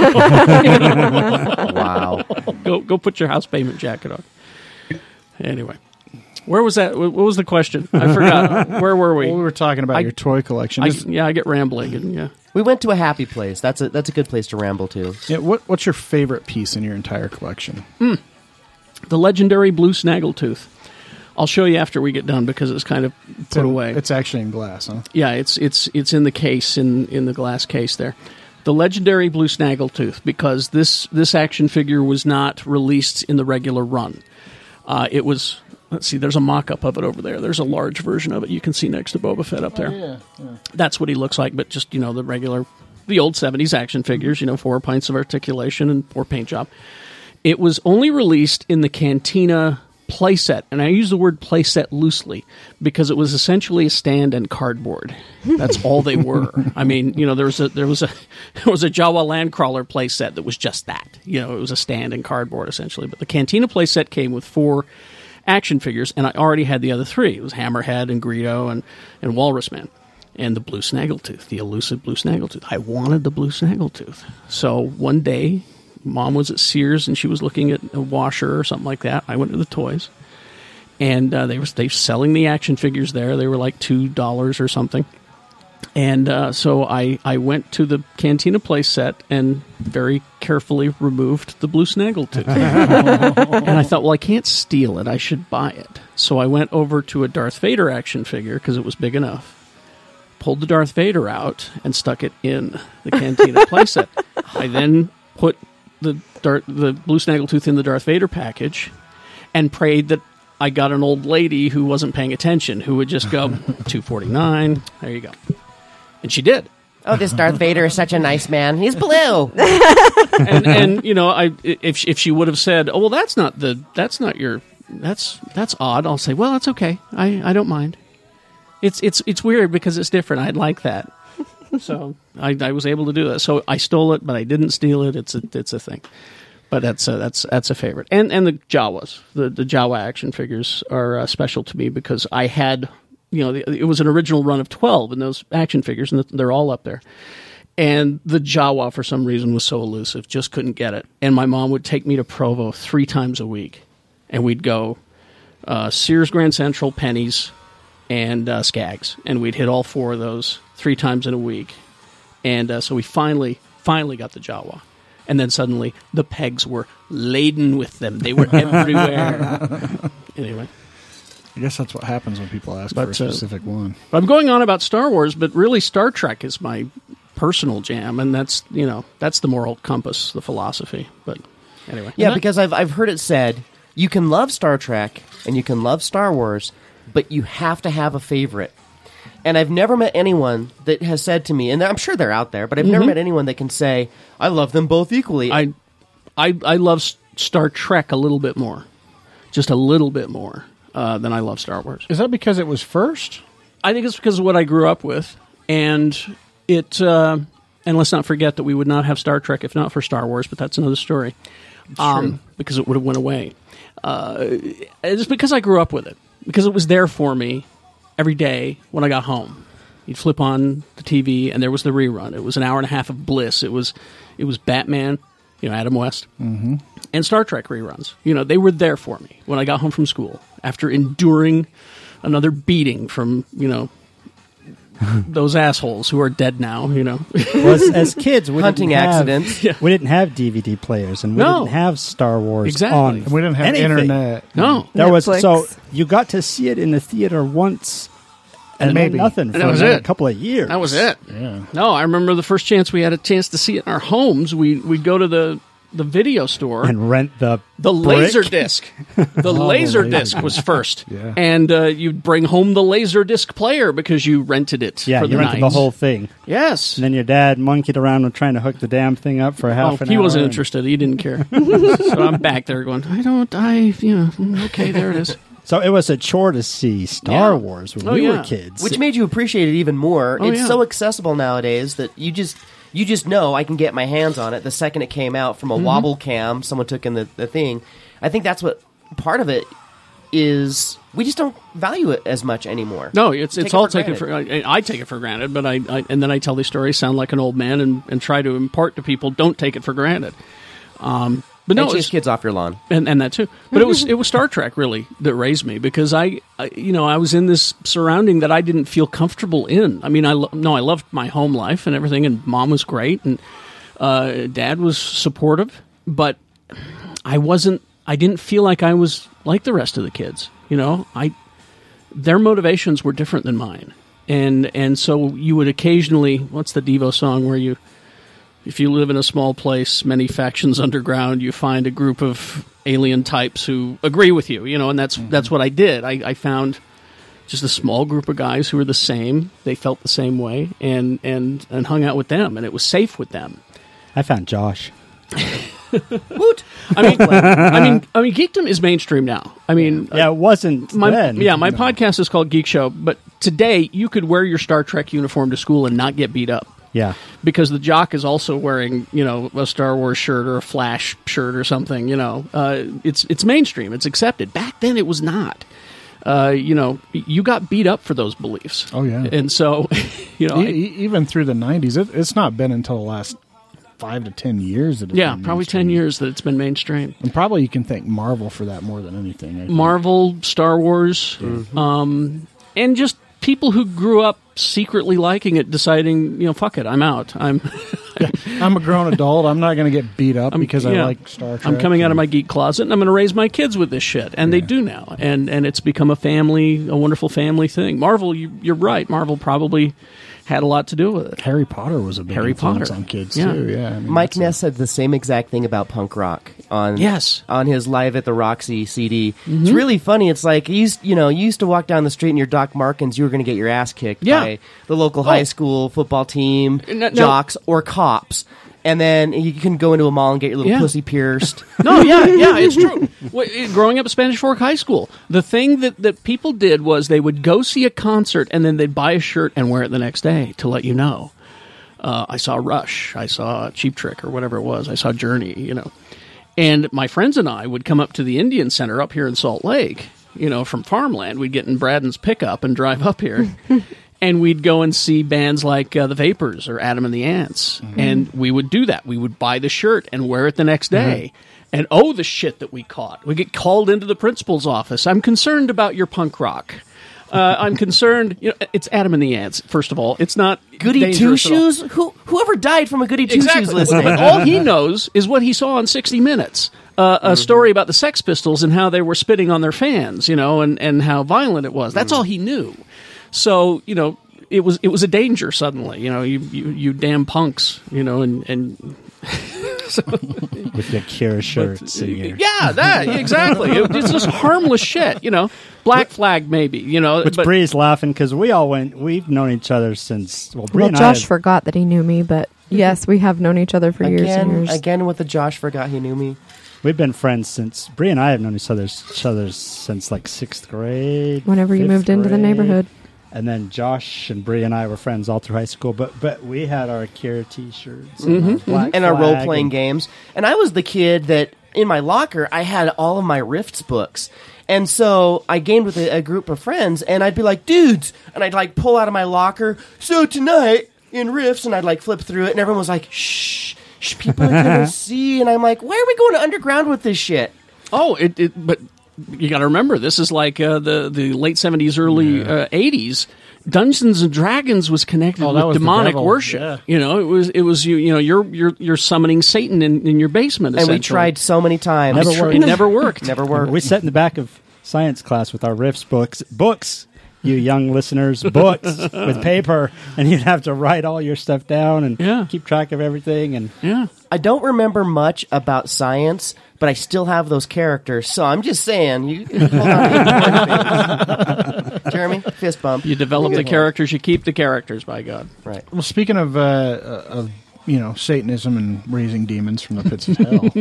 Wow. go go put your house payment jacket on." Anyway, where was that? What was the question? I forgot. Where were we? Well, we were talking about I- your toy collection. I, Is- yeah, I get rambling and yeah. we went to a happy place. That's a that's a good place to ramble to. yeah, what, what's your favorite piece in your entire collection? The legendary blue snaggletooth. I'll show you after we get done because it's kind of It's put in- away. It's actually in glass, huh? Yeah, it's it's it's in the case in in the glass case there. The legendary blue snaggletooth because this this action figure was not released in the regular run. Uh, it was let's see, there's a mock-up of it over there. There's a large version of it you can see next to Boba Fett up oh, there. Yeah, That's what he looks like, but just you know the regular, the old '70s action figures. You know, four points of articulation and poor paint job. It was only released in the Cantina playset, and I use the word playset loosely because it was essentially a stand and cardboard. That's all they were. I mean, you know, there was a there was a there was a Jawa Landcrawler playset that was just that. You know, it was a stand and cardboard essentially. But the Cantina playset came with four action figures, and I already had the other three. It was Hammerhead and Greedo and and Walrus Man. And the blue snaggletooth, the elusive blue snaggletooth. I wanted the blue snaggletooth. So one day, mom was at Sears and she was looking at a washer or something like that. I went to the toys, and uh, they were they were selling the action figures there. They were like two dollars or something. And uh, so I, I went to the Cantina place set and very carefully removed the blue snaggle tooth. and I thought, well, I can't steal it. I should buy it. So I went over to a Darth Vader action figure because it was big enough. Pulled the Darth Vader out and stuck it in the Cantina playset. I then put the Darth, the blue snaggletooth in the Darth Vader package and prayed that I got an old lady who wasn't paying attention, who would just go two forty nine. There you go, and she did. Oh, this Darth Vader is such a nice man. He's blue. and, and you know, I if she, if she would have said, "Oh, well, that's not the that's not your that's that's odd," I'll say, "Well, that's okay. I I don't mind." It's it's it's weird because it's different. I'd like that. so I, I was able to do that. So I stole it, but I didn't steal it. It's a it's a thing. But that's a, that's that's a favorite. And and the Jawas, the the Jawa action figures are uh, special to me because I had you know the, it was an original run of twelve in those action figures, and they're all up there. And the Jawa, for some reason, was so elusive, just couldn't get it. And my mom would take me to Provo three times a week, and we'd go uh, Sears Grand Central, Penney's, and uh, Skaggs, and we'd hit all four of those three times in a week. And uh, so we finally, finally got the Jawa. And then suddenly the pegs were laden with them. They were everywhere. anyway. I guess that's what happens when people ask But, for a uh, specific one. I'm going on about Star Wars, but really Star Trek is my personal jam, and that's you know that's the moral compass, the philosophy. But anyway, Yeah, because I've I've heard it said you can love Star Trek and you can love Star Wars, but you have to have a favorite. And I've never met anyone that has said to me, and I'm sure they're out there, but I've never met anyone that can say I love them both equally. I, I I love Star Trek a little bit more, just a little bit more uh, than I love Star Wars. Is that because it was first? I think it's because of what I grew up with, and it. Uh, and let's not forget that we would not have Star Trek if not for Star Wars, but that's another story. Um, because it would have went away. Uh, it's because I grew up with it. Because it was there for me every day when I got home. You'd flip on the TV, and there was the rerun. It was an hour and a half of bliss. It was, it was Batman, you know, Adam West, mm-hmm. and Star Trek reruns. You know, they were there for me when I got home from school after enduring another beating from you know those assholes who are dead now. You know, was as kids we Hunting didn't have- accidents. We didn't have DVD players, and we No. didn't have Star Wars Exactly. on. And And we didn't have anything. internet. no. There was so you got to see it in the theater once, and, And maybe. nothing for that was another it. couple of years. That was it. Yeah. No, I remember the first chance we had a chance to see it in our homes. We we'd go to the the video store. And rent the the brick. laser disc. The laser disc was first, Yeah. and uh, you'd bring home the laser disc player because you rented it. Yeah, for you the rented night. the whole thing. Yes. And then your dad monkeyed around with trying to hook the damn thing up for half Oh, an he hour. He wasn't and- interested. He didn't care. so I'm back there going, I don't, I, you know, mm, okay, there it is. So it was a chore to see Star Yeah. Wars when Oh, we yeah. were kids. which made you appreciate it even more. Oh, it's yeah. so accessible nowadays that you just you just know I can get my hands on it the second it came out from a Mm-hmm. wobble cam. Someone took in the, the thing. I think that's what part of it is. We just don't value it as much anymore. No, it's Take it's it all for taken for. I, I take it for granted, but I, I and then I tell these stories, sound like an old man, and, and try to impart to people, don't take it for granted. Um, but no, chase kids off your lawn. and, and that too. But it was it was Star Trek really that raised me because I, I you know I was in this surrounding that I didn't feel comfortable in. I mean I lo- no I loved my home life and everything, and mom was great and uh, dad was supportive, but I wasn't. I didn't feel like I was like the rest of the kids. You know I their motivations were different than mine, and and so you would occasionally what's the Devo song where you if you live in a small place, many factions underground, you find a group of alien types who agree with you, you know, and that's mm-hmm. that's what I did. I, I found just a small group of guys who were the same. They felt the same way, and and and hung out with them, and it was safe with them. I found Josh. Woot! I mean, I mean, I mean, geekdom is mainstream now. I mean, Yeah, it wasn't my then. yeah, my podcast is called Geek Show, but today you could wear your Star Trek uniform to school and not get beat up Yeah. because the jock is also wearing you know a Star Wars shirt or a Flash shirt or something. You know, uh, it's it's mainstream. It's accepted. Back then, it was not. Uh, you know, you got beat up for those beliefs. Oh, yeah. and so you know, E- I- even through the '90s, it, it's not been until the last five to ten years that it's yeah, probably ten years that it's been mainstream. And probably you can thank Marvel for that more than anything. I think. Marvel, Star Wars, um, and just people who grew up secretly liking it, deciding, you know, fuck it, I'm out. I'm I'm a grown adult. I'm not going to get beat up I'm- because I like Star Trek. I'm coming out of my geek closet and I'm going to raise my kids with this shit, and they do now, and and it's become a family, a wonderful family thing. Marvel, you, you're right. Marvel probably had a lot to do with it. Harry Potter was a big Harry influence Potter. on kids Yeah. too. Yeah, I mean, Mike that's a- Ness said the same exact thing about punk rock on Yes. on his live at the Roxy CD. Mm-hmm. It's really funny. It's like you used you know you used to walk down the street in your Doc Martens, you were going to get your ass kicked Yeah. by the local Oh. high school football team, No- no. jocks or cops, and then you can go into a mall and get your little Yeah. pussy pierced. No, yeah, yeah, it's true. Wh- it- Growing up at Spanish Fork High School, the thing that, that people did was they would go see a concert and then they'd buy a shirt and wear it the next day to let you know. Uh, I saw Rush, I saw Cheap Trick or whatever it was, I saw Journey, you know. And my friends and I would come up to the Indian Center up here in Salt Lake, you know, from farmland. We'd get in Braden's pickup and drive up here. and we'd go and see bands like uh, the Vapors or Adam and the Ants, and we would do that. We would buy the shirt and wear it the next day. And oh, the shit that we caught! We get called into the principal's office. I'm concerned about your punk rock. Uh, I'm concerned. You know, it's Adam and the Ants. First of all, it's not Goody two all. shoes? Who whoever died from a goody two shoes Exactly. listening? all he knows is what he saw on 60 Minutes. Uh, a story about the Sex Pistols and how they were spitting on their fans, you know, and, and how violent it was. That's all he knew. So, you know, it was it was a danger suddenly, you know, you you, you damn punks, you know, and and With the Cure shirts uh, in your yeah, that exactly. It- it's just harmless shit, you know. Black Flag, maybe, you know. Which but- Bree's laughing because we all went. We've known each other since. Well, Bree Well, Josh I. have- forgot that he knew me, but yes, we have known each other for years and Again, years. again with the Josh forgot he knew me. We've been friends since Bree and I have known each other, each other since like sixth grade. Whenever you fifth moved into the neighborhood. And then Josh and Bree and I were friends all through high school. But but we had our Cure T-shirts Mm-hmm, and, our and our role playing and- games. And I was the kid that in my locker I had all of my Rifts books. And so I gamed with a, a group of friends, and I'd be like, "Dudes," and I'd like pull out of my locker. So tonight in Rifts, and I'd like flip through it, and everyone was like, "Shh, shh, people are gonna see." And I'm like, "Why are we going to underground with this shit?" Oh, it, it but you got to remember this is like uh, the the late seventies, early uh, eighties. Dungeons and Dragons was connected Oh, with was demonic worship. yeah. You know, it was it was you you know you're you're you're summoning Satan in, in your basement. And we tried so many times. Never It tr- worked. Never worked. Never worked. We sat in the back of science class with our Rifts books, books. You young listeners, books with paper, and you'd have to write all your stuff down and Yeah. keep track of everything. And Yeah. I don't remember much about science, but I still have those characters. So I'm just saying, you hold on. Jeremy, fist bump. You develop the characters, you keep the characters. By God. Right. Well, speaking of uh, uh, of you know Satanism and raising demons from the pits of hell,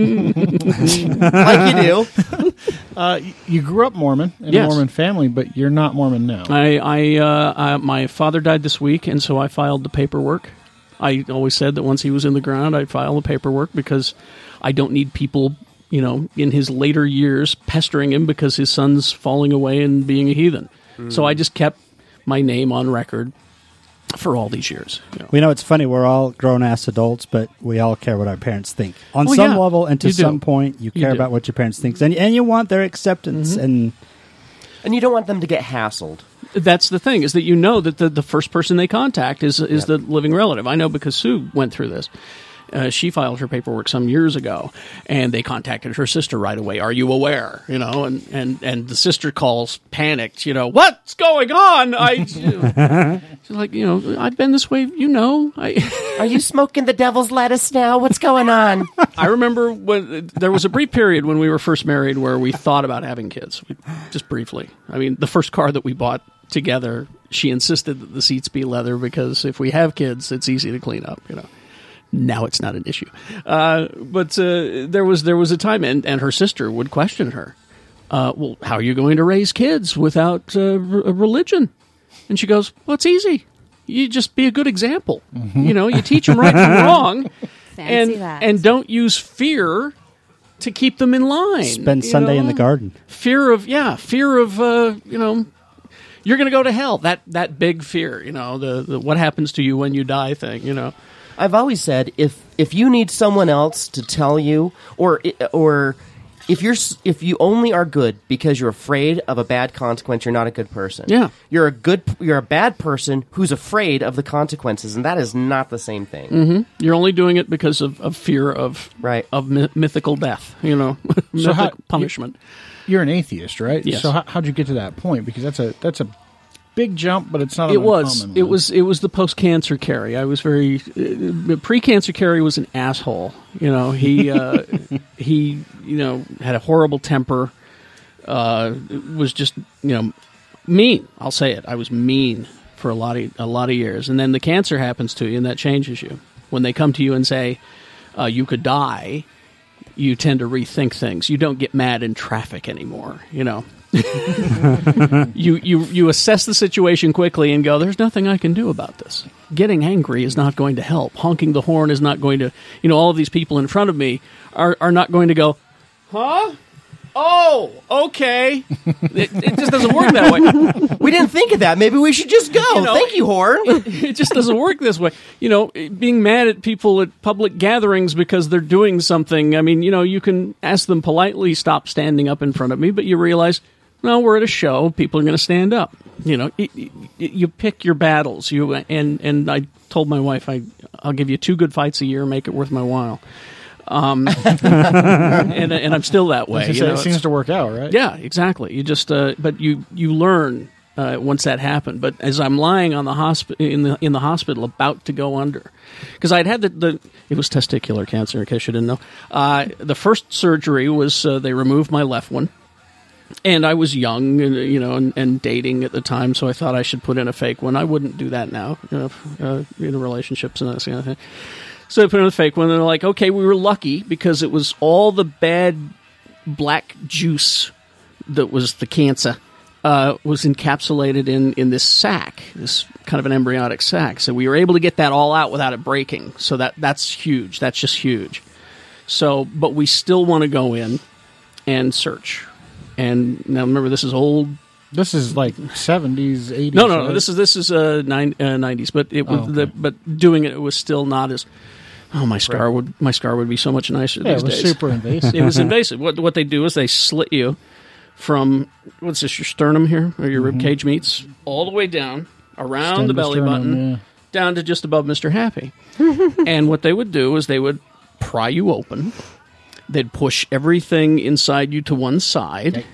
Like you do. uh, you grew up Mormon in Yes. a Mormon family, but you're not Mormon now. I, I, uh, I, my father died this week, and so I filed the paperwork. I always said that once he was in the ground, I'd file the paperwork because I don't need people, you know, in his later years pestering him because his son's falling away and being a heathen. So I just kept my name on record for all these years. you know. we know it's funny. We're all grown ass adults, but we all care what our parents think. On Oh, some yeah. level, and to You do. some point, you You care do. about what your parents think, and and you want their acceptance. Mm-hmm. And And you don't want them to get hassled. That's the thing is that you know that the, the first person they contact is is the living relative. I know because Sue went through this. Uh, she filed her paperwork some years ago, and they contacted her sister right away. Are you aware? You know, and and and the sister calls panicked. You know, what's going on? I, she's like, you know, I've been this way. You know, I. Are you smoking the devil's lettuce now? What's going on? I remember when there was a brief period when we were first married where we thought about having kids, just briefly. I mean, the first car that we bought together, she insisted that the seats be leather because if we have kids, it's easy to clean up. You know, Now it's not an issue. Uh, but uh, there was there was a time, and, and her sister would question her. Uh, well, how are you going to raise kids without uh, r- religion? And she goes, "Well, it's easy. You just be a good example. You know, you teach them right from wrong, Fancy and that. and don't use fear to keep them in line. Spend Sunday in the garden. fear of yeah fear of uh, you know you're going to go to hell that that big fear you know the, the what happens to you when you die thing you know I've always said if if you need someone else to tell you, or or if you're if you only are good because you're afraid of a bad consequence, you're not a good person. Yeah. you're a good you're a bad person who's afraid of the consequences, and that is not the same thing. Mm-hmm. you're only doing it because of, of fear of Right. of my- mythical death you know so how- punishment You're an atheist, right? Yes. So how, how'd you get to that point? Because that's a that's a big jump, but it's not. It was it was it was the post cancer Kerry. I was very uh, pre cancer Kerry was an asshole. You know he uh, he you know had a horrible temper. Uh, was just you know mean. I'll say it. I was mean for a lot of a lot of years, and then the cancer happens to you, and that changes you. When they come to you and say uh, you could die, you tend to rethink things. You don't get mad in traffic anymore. You know you, you you assess the situation quickly and go, "There's nothing I can do about this." Getting angry is not going to help. Honking the horn is not going to. You know, all of these people in front of me are are not going to go, "Huh? Oh, okay." it, it just doesn't work that way. We didn't think of that. Maybe we should just go. You know, Thank you, Horn. it just doesn't work this way. You know, being mad at people at public gatherings because they're doing something. I mean, you know, you can ask them politely, stop standing up in front of me, but you realize, no, we're at a show. People are going to stand up. You know, y- y- you pick your battles. You and and I told my wife, I I'll give you two good fights a year, make it worth my while. Um, and and I'm still that way. you gonna know, it seems to work out, right? yeah, exactly. You just, uh, but you you learn uh, once that happened. But as I'm lying on the hospital in the in the hospital, about to go under, because I'd had the, the it was testicular cancer. In case you didn't know, uh, the first surgery was uh, they removed my left one. And I was young, and, you know, and, and dating at the time, so I thought I should put in a fake one. I wouldn't do that now, you know, uh, in relationships and that kind of thing. So I put in a fake one, and they're like, okay, we were lucky because it was all the bad black juice that was the cancer uh, was encapsulated in, in this sac, this kind of an embryonic sac. So we were able to get that all out without it breaking. So that that's huge. That's just huge. So, but we still want to go in and search. And now remember, this is old. This is like seventies, eighties. No, no, no. This is this is uh, uh, 90s, but it was Oh, okay. the, but doing it, it was still not as. Oh, my scar would my scar would be so much nicer yeah, these it was days. super invasive. it was invasive. What what they do is they slit you from what's this your sternum here or your rib cage meets all the way down around Extend the belly sternum, button yeah. down to just above Mr. Happy. and what they would do is they would pry you open. They'd push everything inside you to one side.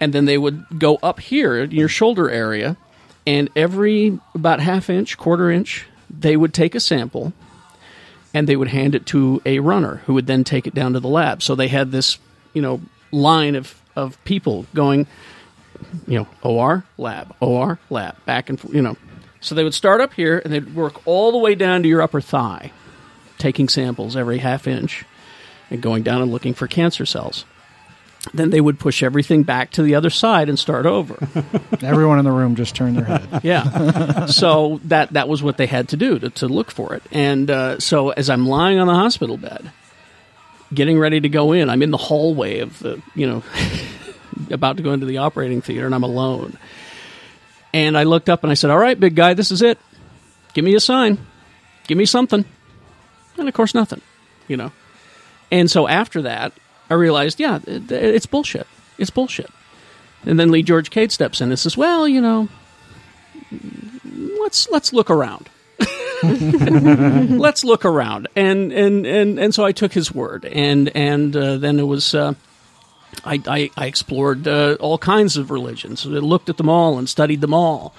And then they would go up here in your shoulder area and every about half inch, quarter inch, they would take a sample and they would hand it to a runner who would then take it down to the lab. So they had this, you know, line of, of people going, you know, OR, lab, OR, lab, back and you know. So they would start up here and they'd work all the way down to your upper thigh, taking samples every half inch and going down and looking for cancer cells. Then they would push everything back to the other side and start over. Everyone in the room just turned their head. Yeah. so that that was what they had to do to, to look for it. And uh, so as I'm lying on the hospital bed, getting ready to go in, I'm in the hallway of the, you know, about to go into the operating theater, and I'm alone. And I looked up and I said, "All right, big guy, this is it. Give me a sign. Give me something." And of course, nothing. You know. And so after that, I realized, yeah, it, it's bullshit. It's bullshit. And then Lee George Cade steps in and says, "Well, you know, let's let's look around. let's look around." And and and and so I took his word, and and uh, then it was. Uh, I, I, I explored uh, all kinds of religions, I looked at them all and studied them all,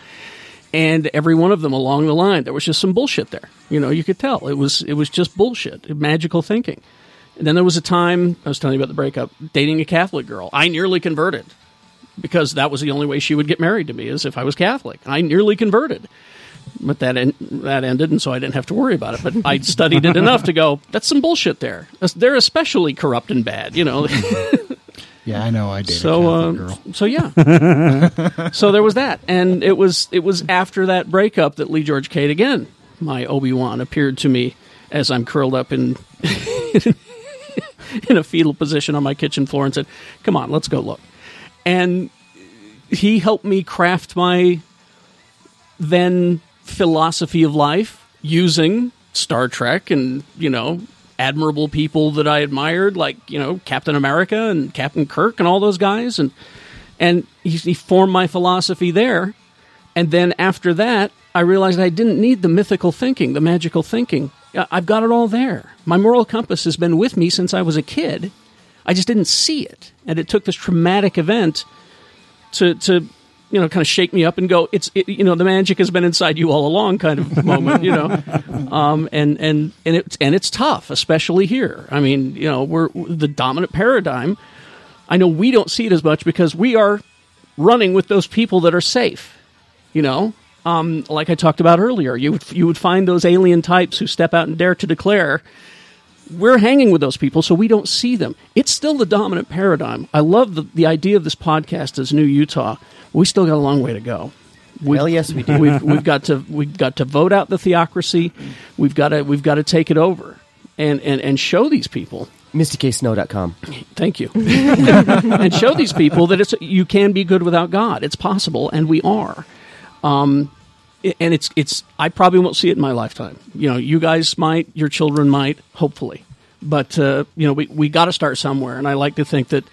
and every one of them along the line, there was just some bullshit there. You know, you could tell it was it was just bullshit, magical thinking. And then there was a time I was telling you about the breakup, dating a Catholic girl. I nearly converted because that was the only way she would get married to me is if I was Catholic. I nearly converted but that en- that ended, and so I didn't have to worry about it. But I studied it enough to go, that's some bullshit there. They're especially corrupt and bad, you know. Yeah, I know. I did. so a uh, girl. so yeah so there was that and it was it was after that breakup that lee george cade again my obi-wan appeared to me as i'm curled up in in a fetal position on my kitchen floor and said come on let's go look and he helped me craft my then philosophy of life using Star Trek and, you know, admirable people that I admired, like, you know, Captain America and Captain Kirk and all those guys. And, and he, he formed my philosophy there. And then after that, I realized I didn't need the mythical thinking, the magical thinking. I've got it all there. My moral compass has been with me since I was a kid. I just didn't see it. And it took this traumatic event to to you know kind of shake me up and go it's it, you know the magic has been inside you all along kind of moment you know um, and and and it's and it's tough especially here i mean you know we're the dominant paradigm i know we don't see it as much because we are running with those people that are safe you know um, like i talked about earlier you would you would find those alien types who step out and dare to declare we're hanging with those people, so we don't see them. It's still the dominant paradigm. I love the, the idea of this podcast as New Utah. We still got a long way to go. We, Hell yes, we do. We've, we've got to we've got to vote out the theocracy. We've got to we've got to take it over and and, and show these people. MistyKSnow.com. Thank you, and show these people that it's you can be good without God. It's possible, and we are. Um, and it's it's I probably won't see it in my lifetime. You know, you guys might, your children might, hopefully, but uh, you know, we we got to start somewhere. And I like to think that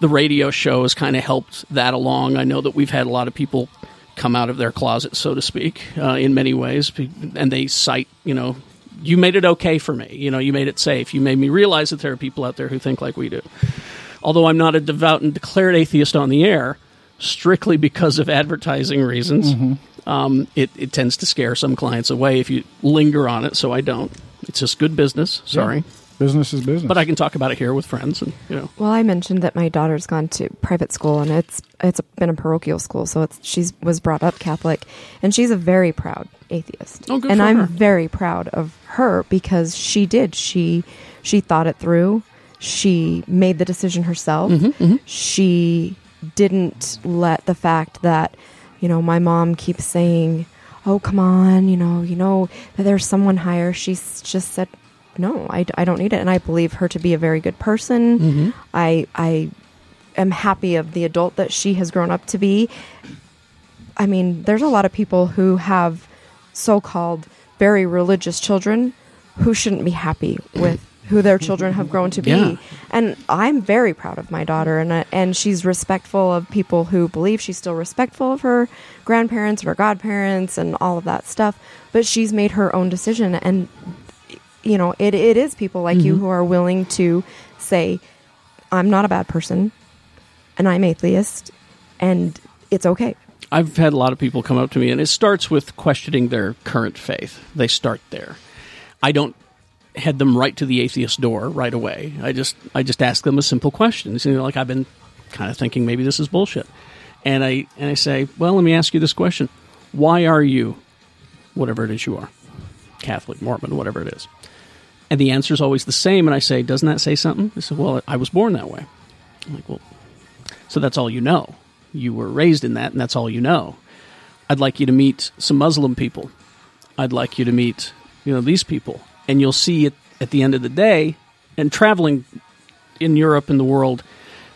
the radio show has kind of helped that along. I know that we've had a lot of people come out of their closet, so to speak, uh, in many ways, and they cite, you know, you made it okay for me. You know, you made it safe. You made me realize that there are people out there who think like we do. Although I'm not a devout and declared atheist on the air, strictly because of advertising reasons, um, it, it tends to scare some clients away if you linger on it. So I don't. It's just good business. Sorry, business is business. but I can talk about it here with friends, and you know. Well, I mentioned that my daughter's gone to private school, and it's it's been a parochial school, so it's she's was brought up Catholic, and she's a very proud atheist. Oh, good and for I'm her. very proud of her because she did she she thought it through. She made the decision herself. Mm-hmm, She didn't let the fact that you know my mom keeps saying, "Oh, come on," you know, you know that there's someone higher. She's just said, "No, I, I don't need it," and I believe her to be a very good person. Mm-hmm. I I am happy of the adult that she has grown up to be. I mean, there's a lot of people who have so-called very religious children who shouldn't be happy with who their children have grown to be. Yeah. And I'm very proud of my daughter and uh, and she's respectful of people who believe she's still respectful of her grandparents, her godparents and all of that stuff, but she's made her own decision and you know, it it is people like you who are willing to say I'm not a bad person and I'm atheist and it's okay. I've had a lot of people come up to me, and it starts with questioning their current faith. They start there. I don't head them right to the atheist door right away. I just I just ask them a simple question. You know, like I've been kind of thinking maybe this is bullshit, and I and I say, well, let me ask you this question: Why are you, whatever it is you are, Catholic, Mormon, whatever it is? And the answer is always the same. And I say, doesn't that say something? They say, well, I was born that way. I'm like, well, so that's all you know. You were raised in that, and that's all you know. I'd like you to meet some Muslim people. I'd like you to meet, you know, these people, and you'll see it at the end of the day. And traveling in Europe and the world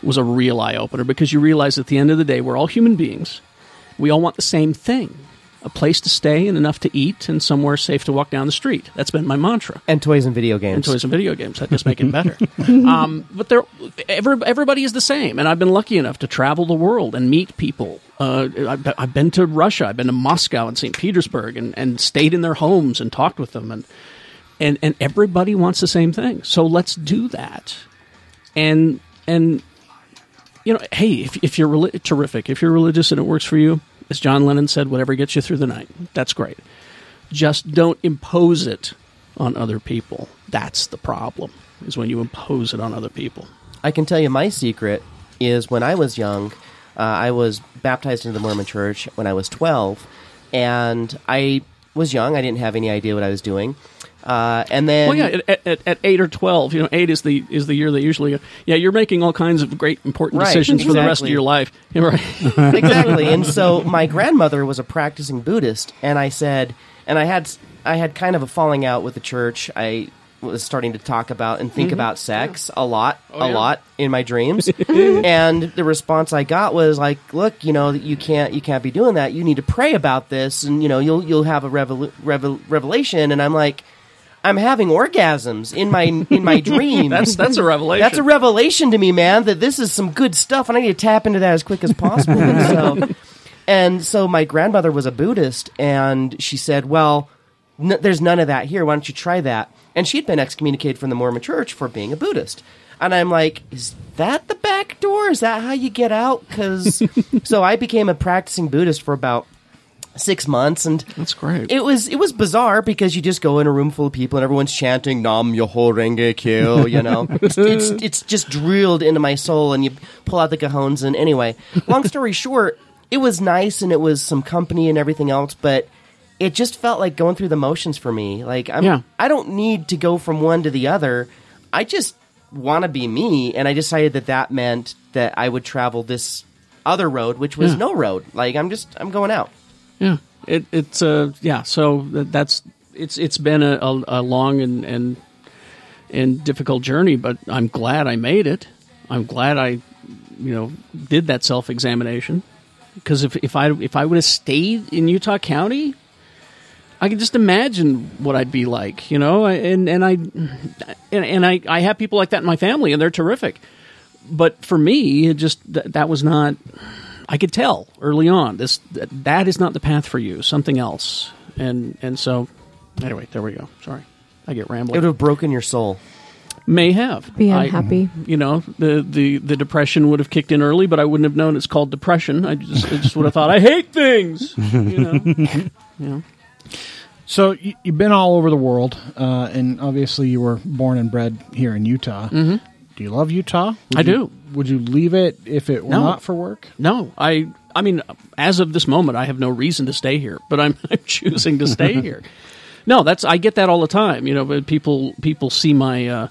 was a real eye opener because you realize at the end of the day we're all human beings. We all want the same thing: a place to stay and enough to eat, and somewhere safe to walk down the street. That's been my mantra And toys and video games. and toys and video games. That just make it better. um, but they're, every, everybody is the same, and I've been lucky enough to travel the world and meet people. Uh, I've, been- I've been to Russia, I've been to Moscow and St. Petersburg, and, and stayed in their homes and talked with them, and and and everybody wants the same thing. So let's do that. And and you know, hey, if if you're reli- terrific, if you're religious and it works for you, as John Lennon said, whatever gets you through the night, that's great just don't impose it on other people. That's the problem. Is when you impose it on other people. I can tell you my secret is when I was young, uh, I was baptized into the Mormon church when I was 12. and I was young. I didn't have any idea what I was doing. Uh, and then, Well, yeah, at, at, at eight or twelve, you know, eight is the is the year they usually. Yeah, you're making all kinds of great important Right, decisions for the rest of your life. Yeah, right. exactly. And so my grandmother was a practicing Buddhist, and I said, and I had I had kind of a falling out with the church. I was starting to talk about and think about sex a lot, a yeah. lot in my dreams. and the response I got was like, "Look, you know, you can't you can't be doing that. You need to pray about this, and you know, you'll you'll have a revelu- revel- revelation." And I'm like. I'm having orgasms in my in my dreams. That's that's a revelation. That's a revelation to me, man. That this is some good stuff, and I need to tap into that as quick as possible. and so, and so my grandmother was a Buddhist, and she said, "Well, n- there's none of that here. Why don't you try that?" And she'd been excommunicated from the Mormon Church for being a Buddhist. And I'm like, "Is that the back door? Is that how you get out?" Because so I became a practicing Buddhist for about six months, and That's great. it was it was bizarre because you just go in a room full of people and everyone's chanting Nam Myoho Renge Kyo, you know. it's, it's it's just drilled into my soul and you pull out the cajones and anyway, long story short, it was nice and it was some company and everything else, but it just felt like going through the motions for me. Like I'm Yeah. I don't need to go from one to the other. I just want to be me and I decided that that meant that I would travel this other road which was Yeah. no road. Like I'm just I'm going out. Yeah, it, it's uh yeah. So that's it's it's been a, a, long and and and difficult journey, but I'm glad I made it. I'm glad I you know did that self examination because if if I if I would have stayed in Utah County. I can just imagine what I'd be like, you know, and and I and, and I, I have people like that in my family, and they're terrific. But for me, it just th- that was not I could tell early on this that, that is not the path for you. Something else. And and so anyway, there we go. Sorry, I get rambling. It would have broken your soul. May have Be I- unhappy. you know, the, the the depression would have kicked in early, but I wouldn't have known it's called depression. I just I just would have thought I hate things. You know. you know. So you, you've been all over the world, uh, and obviously you were born and bred here in Utah. Mm-hmm. Do you love Utah? Would I you- do. Would you leave it if it were No. not for work? No, I I mean, as of this moment, I have no reason to stay here, but I'm, I'm choosing to stay here. No, that's I get that all the time. You know, but people people see my uh,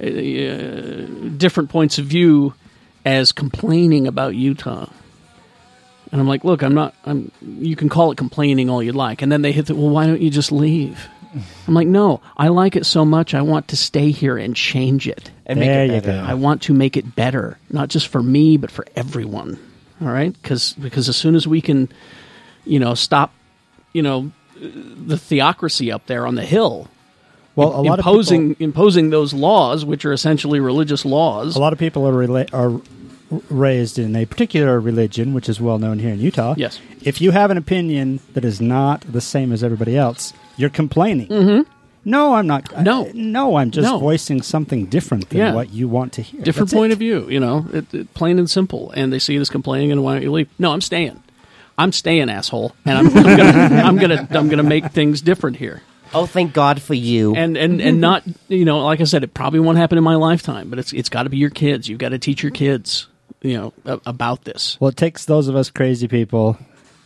uh, different points of view as complaining about Utah. And I'm like, look, I'm not. I'm. You can call it complaining all you'd like, and then they hit the. Well, why don't you just leave? I'm like, no, I like it so much. I want to stay here and change it. and make There it you better. go. I want to make it better, not just for me, but for everyone. All right, because because as soon as we can, you know, stop, you know, the theocracy up there on the hill, Well, a lot imposing of people, imposing those laws, which are essentially religious laws. a lot of people are rela- are raised in a particular religion, which is well known here in Utah. Yes. If you have an opinion that is not the same as everybody else, you're complaining. Mm-hmm. No, I'm not. No. I- no, I'm just No. voicing something different than Yeah. what you want to hear. different That's point it. of view, you know, it, it, plain and simple. And they see it as complaining, and why don't you leave? No, I'm staying. I'm staying, asshole, and I'm, I'm gonna I'm gonna I'm gonna make things different here. Oh, thank God for you. and and and not you know like I said, it probably won't happen in my lifetime, but it's it's got to be your kids. You've got to teach your kids, you know, a- about this. Well, it takes those of us crazy people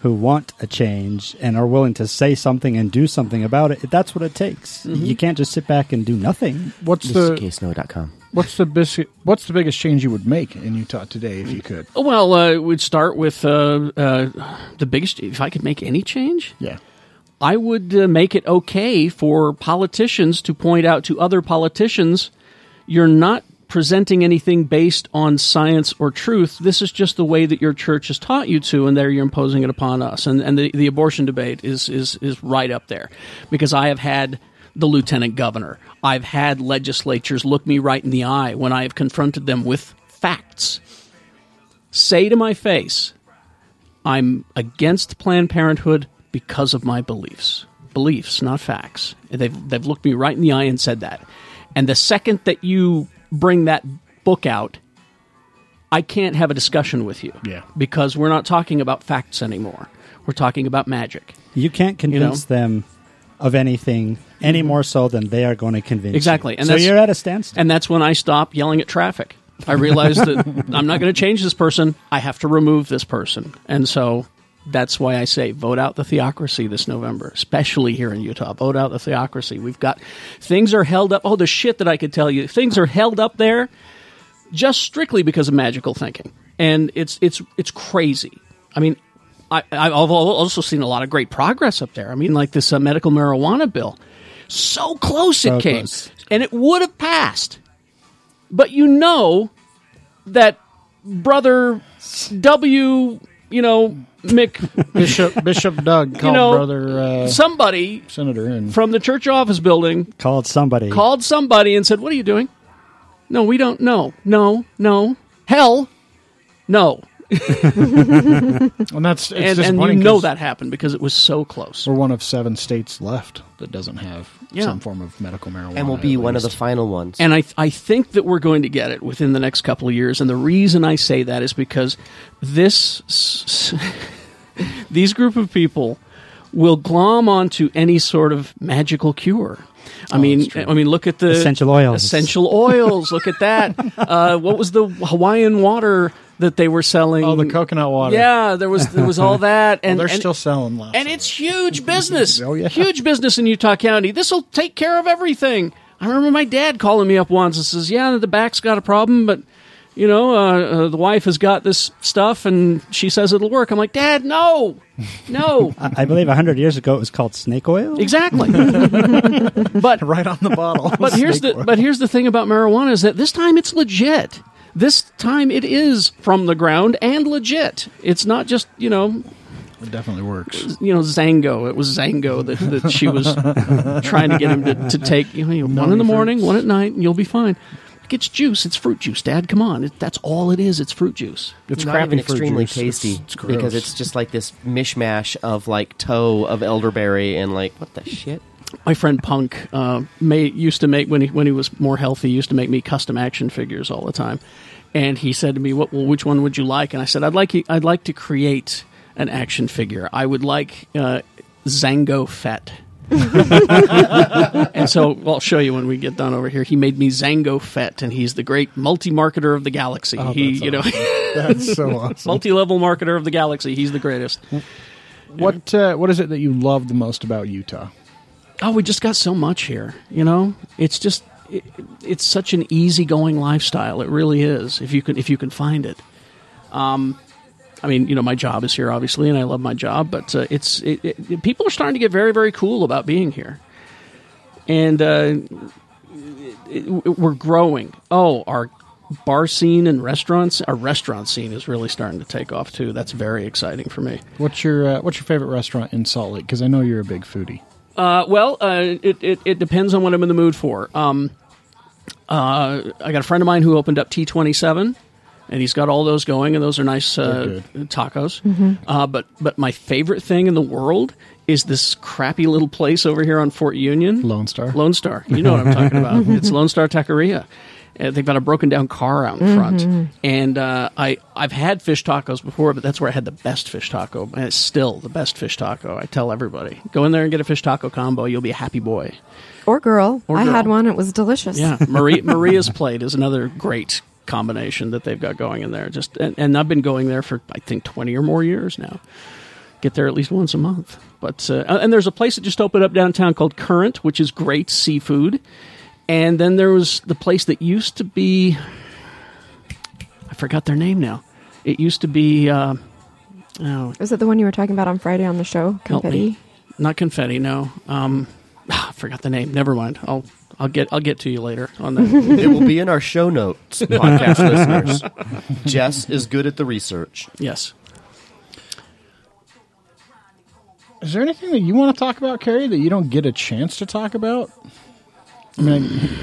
who want a change and are willing to say something and do something about it. That's what it takes. Mm-hmm. You can't just sit back and do nothing. What's the MrKsnow.com. what's the bis- what's the biggest change you would make in Utah today if you could? Well, uh, we'd start with uh, uh, the biggest. If I could make any change, Yeah. I would uh, make it okay for politicians to point out to other politicians, you're not presenting anything based on science or truth. This is just the way that your church has taught you to, and there you're imposing it upon us. And and the, the abortion debate is is is right up there, because I have had the lieutenant governor, I've had legislatures look me right in the eye when I have confronted them with facts. Say to my face, I'm against Planned Parenthood because of my beliefs. Beliefs, not facts. They've they've looked me right in the eye and said that. And the second that you bring that book out, I can't have a discussion with you. Yeah. Because we're not talking about facts anymore. We're talking about magic. You can't convince them of anything any more so than they are going to convince Exactly. you. And so you're at a standstill. And that's when I stop yelling at traffic. I realize that I'm not going to change this person. I have to remove this person. And so That's why I say vote out the theocracy this November, especially here in Utah. Vote out the theocracy. We've got things are held up. Oh, the shit that I could tell you. Things are held up there just strictly because of magical thinking, and it's it's it's crazy. I mean, I, I've also seen a lot of great progress up there. I mean, like this uh, medical marijuana bill, so close So it came, close. and it would have passed, but you know that brother W, you know Mick, Bishop Bishop Doug called know, brother uh, somebody senator and from the church office building Called somebody. called somebody and said, "What are you doing?" No, we don't. know. no, no. Hell, no. and that's it's And, and you know that happened because it was so close. we're one of seven states left that doesn't have Yeah. some form of medical marijuana, and we'll be at one of the final ones. And I, I think that we're going to get it within the next couple of years. And the reason I say that is because this, s- s- these group of people will glom onto any sort of magical cure. I mean, I mean, look at the Essential oils. Essential oils. Look at that. uh, what was the Hawaiian water that they were selling? Oh, the coconut water. Yeah, there was there was all that, Well, and they're and- still selling lots. and of it's huge business. Oh, yeah. Huge business in Utah County. This will take care of everything. I remember my dad calling me up once and says, "Yeah, the back's got a problem, but you know, uh, uh, the wife has got this stuff, and she says it'll work." I'm like, "Dad, no, no." I I believe hundred years ago it was called snake oil. Exactly. but right on the bottle. but here's the oil. but here's the thing about marijuana is that this time it's legit. This time it is from the ground and legit. It's not just you know it definitely works. you know Xango. It was Xango that, that she was trying to get him to, to take. You know, one in the morning, one at night, and you'll be fine. Like, It's juice. It's fruit juice, Dad. Come on. It, that's all it is. It's fruit juice. It's not crappy even extremely juice. tasty It's- it's gross. because it's just like this mishmash of like toe of elderberry and like what the shit. My friend Punk uh, made, used to make when he when he was more healthy. Used to make me custom action figures all the time, and he said to me, "What? Well, which one would you like?" And I said, "I'd like I'd like to create an action figure. I would like uh, Xango Fett." and so well, I'll show you when we get done over here. He made me Xango Fett, and he's the great multi-marketer of the galaxy. Oh, he, that's you know, That's so awesome. multi-level marketer of the galaxy. He's the greatest. What uh, what is it that you love the most about Utah? Oh, we just got so much here. You know, it's just it, it's such an easygoing lifestyle. It really is. If you can if you can find it. Um, I mean, you know, my job is here, obviously, and I love my job. But uh, it's it, it, people are starting to get very very cool about being here, and uh, we're growing. Oh, our bar scene and restaurants, our restaurant scene is really starting to take off too. That's very exciting for me. What's your uh, what's your favorite restaurant in Salt Lake? Because I know you're a big foodie. Uh, well, uh, it, it, it depends on what I'm in the mood for. Um, uh, I got a friend of mine who opened up T27, and he's got all those going, and those are nice uh, They're tacos. Uh, but but my favorite thing in the world is this crappy little place over here on Fort Union, Lone Star. Lone Star. You know what I'm talking about? It's Lone Star Taqueria. Uh, they've got a broken down car out in front, and uh, I I've had fish tacos before, but that's where I had the best fish taco, and it's still the best fish taco. I tell everybody, go in there and get a fish taco combo. You'll be a happy boy. Or girl. Or I had one. It was delicious. Yeah, Maria, Maria's plate is another great combination that they've got going in there. Just and, and I've been going there for I think twenty or more years now. Get there at least once a month. But uh, and there's a place that just opened up downtown called Current, which is great seafood. And then there was the place that used to be I forgot their name now. It used to be uh, oh, is it the one you were talking about on Friday on the show? Confetti. not confetti. No, um, I forgot the name. Never mind. I'll I'll get I'll get to you later on that. It will be in our show notes, podcast listeners. Jess is good at the research. yes. Is there anything that you want to talk about, Kerry, that you don't get a chance to talk about? I mean,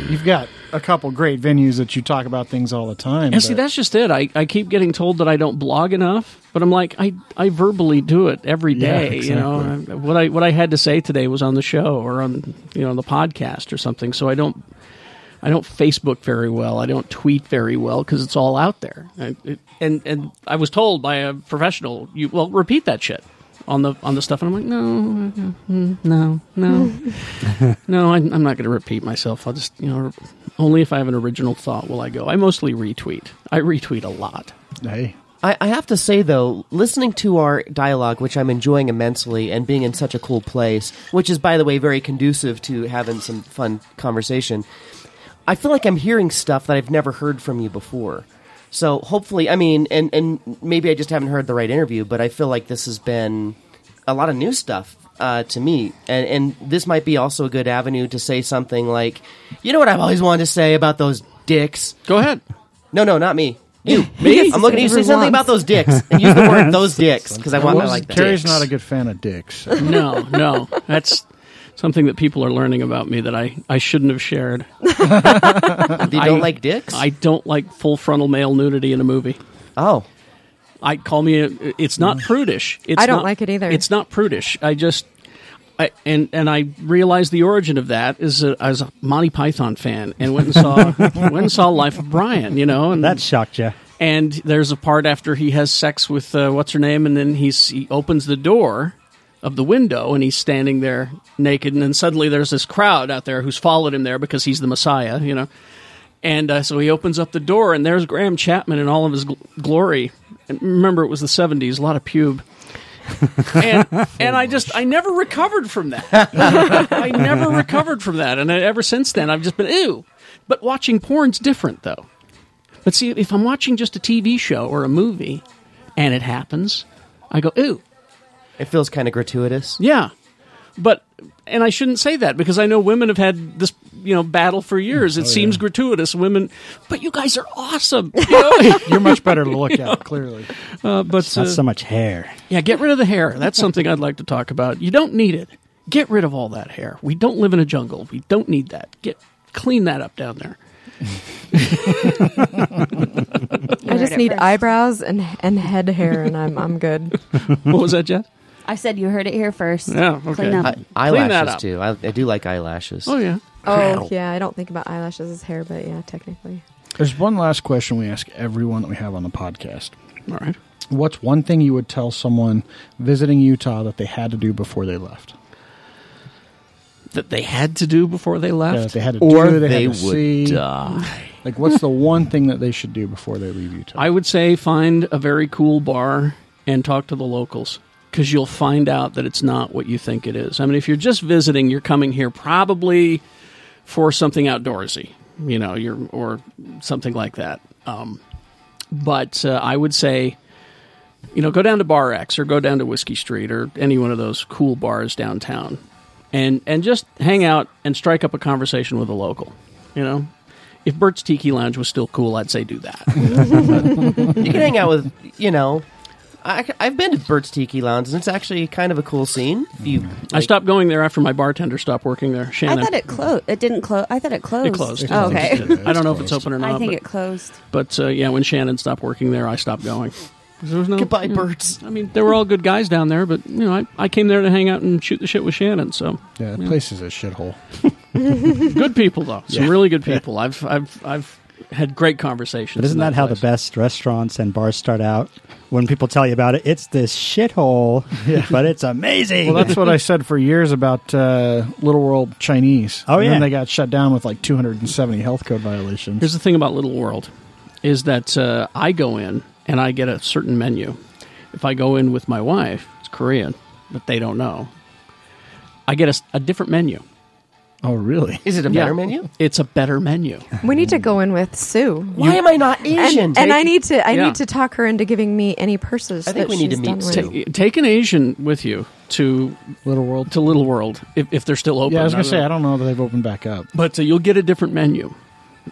you've got a couple great venues that you talk about things all the time. Yeah, see, that's just it. I, I keep getting told that I don't blog enough, but I'm like, I, I verbally do it every day. Yeah, day. You know, what I what I had to say today was on the show or on you know the podcast or something. So I don't I don't Facebook very well. I don't tweet very well because it's all out there. I, it, and and I was told by a professional, you well repeat that shit on the on the stuff, and I'm like, no, no, no, no. I'm, I'm not going to repeat myself. I'll just you know only if I have an original thought will I go. I mostly retweet. I retweet a lot. hey, I, I have to say though, listening to our dialogue, which I'm enjoying immensely, and being in such a cool place, which is by the way very conducive to having some fun conversation. I feel like I'm hearing stuff that I've never heard from you before. So hopefully, I mean, and and maybe I just haven't heard the right interview, but I feel like this has been a lot of new stuff uh, to me, and and this might be also a good avenue to say something like, you know what I've always wanted to say about those dicks. Go ahead. No, no, not me. You, Me? I'm looking at you. Say something about those dicks and use the word "those dicks" because I want. I like that. Kerry's not a good fan of dicks. No, no, that's something that people are learning about me that I, I shouldn't have shared. You don't I- like dicks? I don't like full frontal male nudity in a movie. oh, I call me. A, it's not prudish. It's I don't not- like it either. It's not prudish. I just. I, and and I realized the origin of that is a, I was a Monty Python fan and went and saw went and saw Life of Brian, you know, and That shocked you. and there's a part after he has sex with uh, what's her name, and then he's he opens the door of the window and he's standing there naked, and then suddenly there's this crowd out there who's followed him there because he's the Messiah, you know. And uh, so he opens up the door, and there's Graham Chapman in all of his gl- glory. And remember, it was the '70s, a lot of pube. and and I just I never recovered from that. I never recovered from that, and ever since then I've just been ew. But watching porn's different, though. But see, if I'm watching just a TV show or a movie, and it happens, I go ew. It feels kind of gratuitous. Yeah, but and I shouldn't say that because I know women have had this you know battle for years. It seems gratuitous, women, but you guys are awesome. You know? You're much better to look at, clearly. uh, but Not uh, so much hair. yeah, get rid of the hair. That's something I'd like to talk about. You don't need it. Get rid of all that hair. We don't live in a jungle. We don't need that. Get clean that up down there. I just need first. eyebrows and and head hair, and I'm I'm good. What was that, Jess? I said you heard it here first. Yeah, okay. Clean up. I, Clean that eyelashes up. too. I, I do like eyelashes. Oh yeah. Oh yeah, I don't think about eyelashes as hair, but yeah, technically. There's one last question we ask everyone that we have on the podcast. All right. What's one thing you would tell someone visiting Utah that they had to do before they left? That they had to do before they Yeah, left. that they had to Or do, they, they had to would see. die. Like, what's the one thing that they should do before they leave Utah? I would say find a very cool bar and talk to the locals because you'll find out that it's not what you think it is. I mean, if you're just visiting, you're coming here probably for something outdoorsy, you know, you're or something like that. Um, but uh, I would say, you know, go down to Bar X or go down to Whiskey Street or any one of those cool bars downtown, and and just hang out and strike up a conversation with a local. You know, if Bert's Tiki Lounge was still cool, I'd say do that. You can hang out with, you know. I, I've been to Bert's Tiki Lounge, and it's actually kind of a cool scene. If you, I stopped going there after my bartender stopped working there. Shannon. I Shannon. thought it closed. It didn't close. I thought it closed. It closed. Oh, okay. I don't know if it's open or not. I think but, it closed. but uh, yeah, when Shannon stopped working there, I stopped going. There was no, Goodbye, you know, Bert's. I mean, they were all good guys down there, but you know, I, I came there to hang out and shoot the shit with Shannon. So yeah, the place is a shithole. good people though, some Yeah. really good people. I've I've I've had great conversations. But isn't in that, how the best restaurants and bars start out? When people tell you about it, it's this shithole, but it's amazing. Well, that's what I said for years about uh, Little World Chinese. Oh, And yeah. then they got shut down with like 270 health code violations. Here's the thing about Little World, is that uh, I go in and I get a certain menu. If I go in with my wife, it's Korean, but they don't know. I get a different menu. Oh, really? is it a Yeah. better menu? It's a better menu. We need to go in with Sue. Why am I not Asian? And, and I need to I Yeah. need to talk her into giving me any purses. I think that we need to meet done with. Sue. Ta- take an Asian with you to Little World. to Little World if, if they're still open. Yeah, I was gonna say. I don't know that they've opened back up. but uh, you'll get a different menu,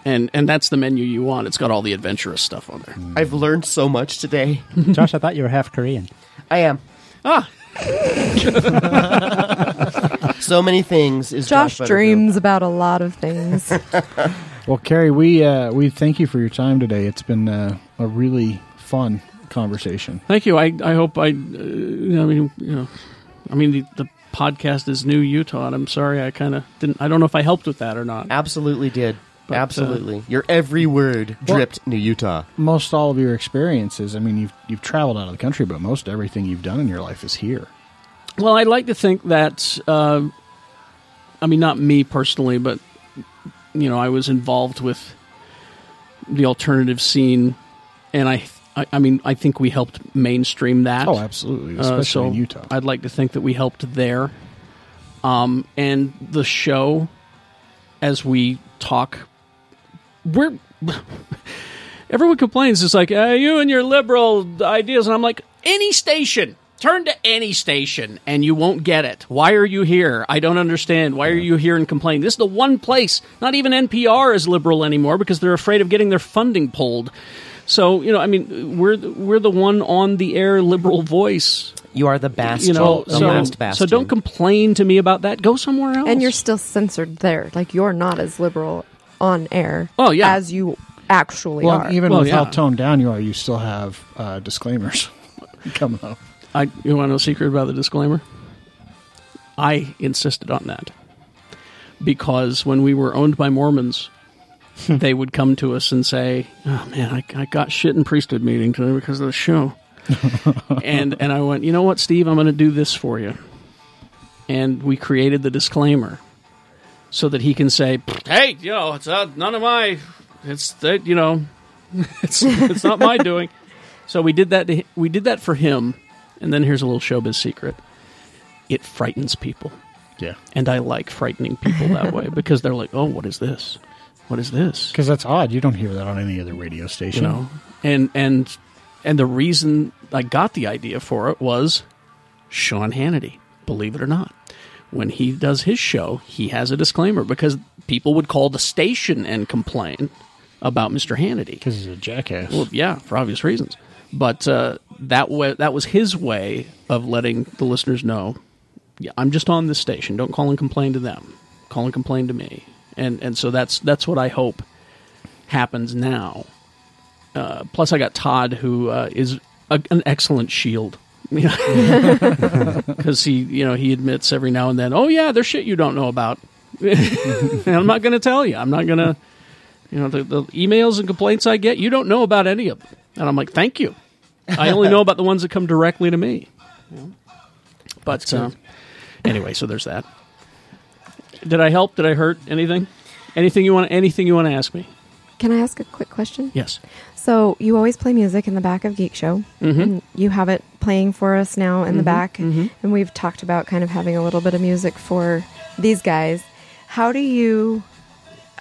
and and that's the menu you want. It's got all the adventurous stuff on there. I've learned so much today. Josh, I thought you were half Korean. I am. Ah, So many things is Josh Butterfield. dreams about a lot of things. Well, Kerry, we uh, we thank you for your time today. It's been uh, a really fun conversation. thank you. I I hope I. Uh, I mean, you know, I mean the, the podcast is new Utah, and I'm sorry I kind of didn't. I don't know if I helped with that or not. Absolutely did. But, uh, Absolutely. Your every word dripped New Utah. Most all of your experiences. I mean, you've you've traveled out of the country, but most everything you've done in your life is here. Well, I'd like to think that. Uh, I mean, not me personally, but you know, I was involved with the alternative scene, and I I, I mean, I think we helped mainstream that. Oh, absolutely, Uh, especially so in Utah. I'd like to think that we helped there. Um, and the show, as we talk, we're everyone complains. It's like uh, you and your liberal ideas, and I'm like, any station. Turn to any station and you won't get it. Why are you here? I don't understand. Why are you here and complaining? This is the one place. Not even NPR is liberal anymore because they're afraid of getting their funding pulled. So you know, I mean, we're the- we're the one on the air liberal voice. You are the bastion. You know, the so, last bastion. so don't complain to me about that. Go somewhere else. And you're still censored there. Like you're not as liberal on air. Oh, yeah. as you actually well, are. even Well, with how toned down you are, you still have uh, disclaimers coming up. I, you want to know a secret about the disclaimer? I insisted on that because when we were owned by Mormons, they would come to us and say, "Oh man, I, I got shit in priesthood meeting today because of the show," and and I went, "You know what, Steve? I'm going to do this for you," and we created the disclaimer so that he can say, "Hey, you know, it's uh, none of my, it's that you know, it's it's not my doing." So we did that. To, we did that for him, and then here's a little showbiz secret: it frightens people, Yeah, and I like frightening people that way because they're like, "Oh, what is this? What is this?" because that's odd. You don't hear that on any other radio You station. know, and and and the reason I got the idea for it was Sean Hannity. Believe it or not, when he does his show, he has a disclaimer because people would call the station and complain about Mr. Hannity. because he's a jackass. Well, yeah, for obvious reasons. But uh, that way, that was his way of letting the listeners know, yeah, I'm just on this station. Don't call and complain to them. Call and complain to me. And and so that's that's what I hope happens now. Uh, plus, I got Todd, who uh, is a, an excellent shield. Because he, you know, he admits every now and then, "Oh yeah, there's shit you don't know about." and I'm not going to tell you. I'm not going to you know the, the emails and complaints I get, you don't know about any of them, and I'm like, thank you. I only know about the ones that come directly to me. But uh, anyway, so there's that. Did I help? Did I hurt? Anything? Anything you want? Anything you want to ask me? Can I ask a quick question? Yes. So you always play music in the back of Geek Show, Mm-hmm. and you have it playing for us now in the back, and we've talked about kind of having a little bit of music for these guys. How do you?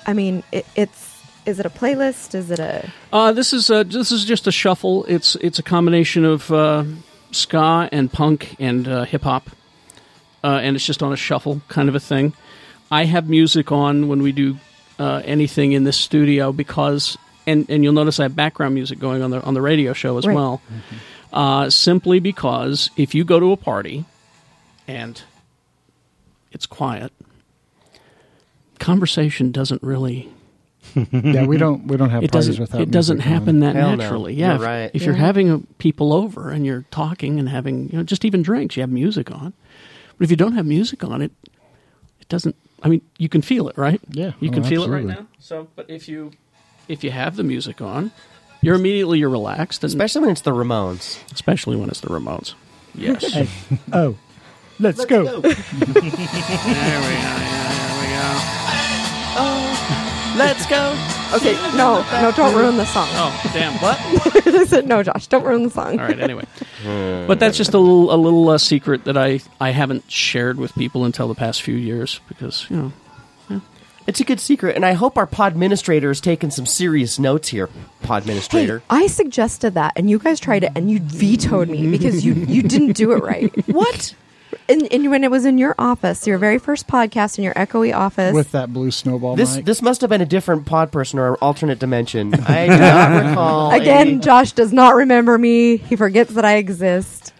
I mean, it, it's is it a playlist? Is it a? Uh, this is uh, this is just a shuffle. It's it's a combination of uh, ska and punk and uh, hip hop, uh, and it's just on a shuffle kind of a thing. I have music on when we do uh, anything in this studio because, and and you'll notice I have background music going on the on the radio show as Right. well. Uh, simply because if you go to a party and it's quiet, conversation doesn't really yeah, we don't we don't have it parties doesn't without it doesn't music on. happen that Hell no. naturally yeah You're if, right. if you're having uh people over and you're talking and having you know just even drinks you have music on but if you don't have music on it it doesn't i mean you can feel it right Yeah, you oh, can feel it right now so but if you if you have the music on you're immediately you're relaxed and Especially when it's the Ramones. especially when it's the Ramones yes Hey, oh, let's, go. there we go there we go Oh Let's go. Okay, no, no, don't ruin the song. oh damn what I said no, Josh, don't ruin the song. All right. Anyway, but that's just a little a little uh, secret that I I haven't shared with people until the past few years because you know It's a good secret, and I hope our pod administrator has taken some serious notes here. Pod Hey, administrator. I suggested that, and you guys tried it, and you vetoed me because you you didn't do it right. what? And, and when it was in your office, your very first podcast in your echoey office, with that blue snowball This mic. this must have been a different pod person or alternate dimension. I do not recall. again, any- Josh does not remember me. He forgets that I exist.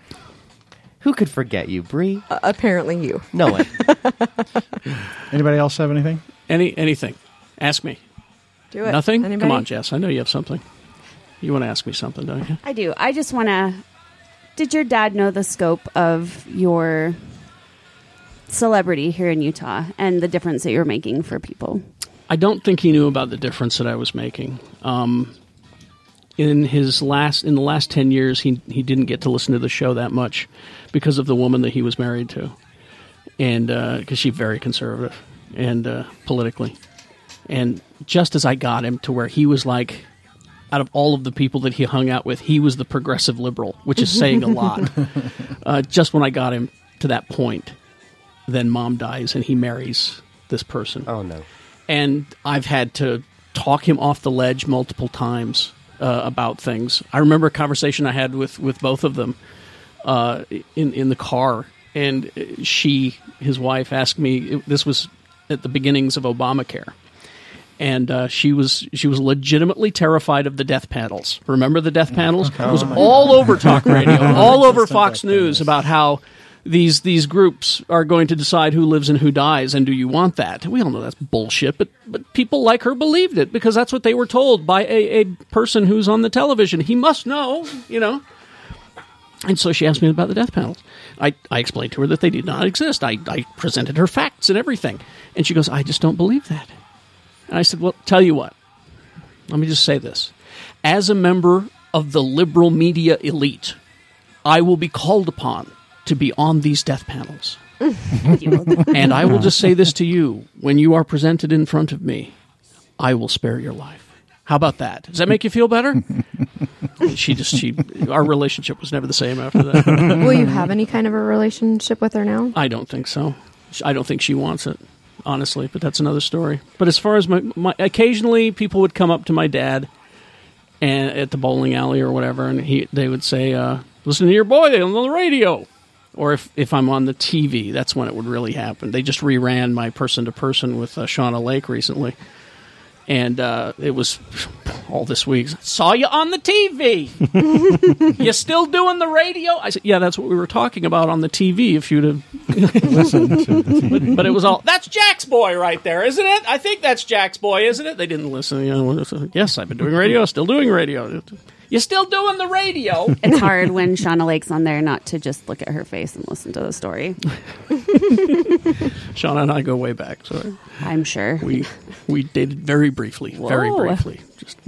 who could forget you, Bree? Uh, apparently, you. No one. Anybody else have anything? Any anything. Ask me. Do it. Nothing. Anybody? Come on, Jess. I know you have something. You want to ask me something, don't you? I do. I just want to. Did your dad know the scope of your celebrity here in Utah and the difference that you're making for people? I don't think he knew about the difference that I was making. Um, in his last in the last ten years, he he didn't get to listen to the show that much because of the woman that he was married to, and because she's very conservative and uh, politically. And just as I got him to where he was like, out of all of the people that he hung out with, he was the progressive liberal, which is saying a lot. uh, just when I got him to that point, then mom dies and he marries this person Oh no. and I've had to talk him off the ledge multiple times uh, about things. I remember a conversation I had with with both of them uh, in in the car, and she, his wife, asked me. This was at the beginnings of Obamacare. And uh, she was she was legitimately terrified of the death panels. Remember the death panels? It was all over talk radio, all over Fox News about how these these groups are going to decide who lives and who dies, and do you want that? We all know that's bullshit, but but people like her believed it because that's what they were told by a, a person who's on the television. He must know, you know. And so she asked me about the death panels. I, I explained to her that they did not exist. I, I presented her facts and everything. And she goes, I just don't believe that. And I said, Well, tell you what. Let me just say this. As a member of the liberal media elite, I will be called upon to be on these death panels. and I will just say this to you when you are presented in front of me, I will spare your life. How about that? Does that make you feel better? she just she our relationship was never the same after that. Will you have any kind of a relationship with her now? I don't think so. I don't think she wants it, honestly. But that's another story. But as far as my, my occasionally people would come up to my dad and at the bowling alley or whatever, and he they would say, uh, "Listen to your boy on the radio." Or if, if I'm on the TV, that's when it would really happen. They just reran my person to person with uh, Shauna Lake recently, and uh, it was all this week. Saw you on the TV. you still doing the radio? I said, yeah, that's what we were talking about on the TV. If you'd have listened, to the TV. but it was all that's Jack's boy right there, isn't it? I think that's Jack's boy, isn't it? They didn't listen. You know, yes, I've been doing radio, still doing radio. You're still doing the radio. It's hard when Shauna Lake's on there not to just look at her face and listen to the story. Shauna and I go way back, so I'm sure. we we dated very briefly, very Whoa. briefly. Just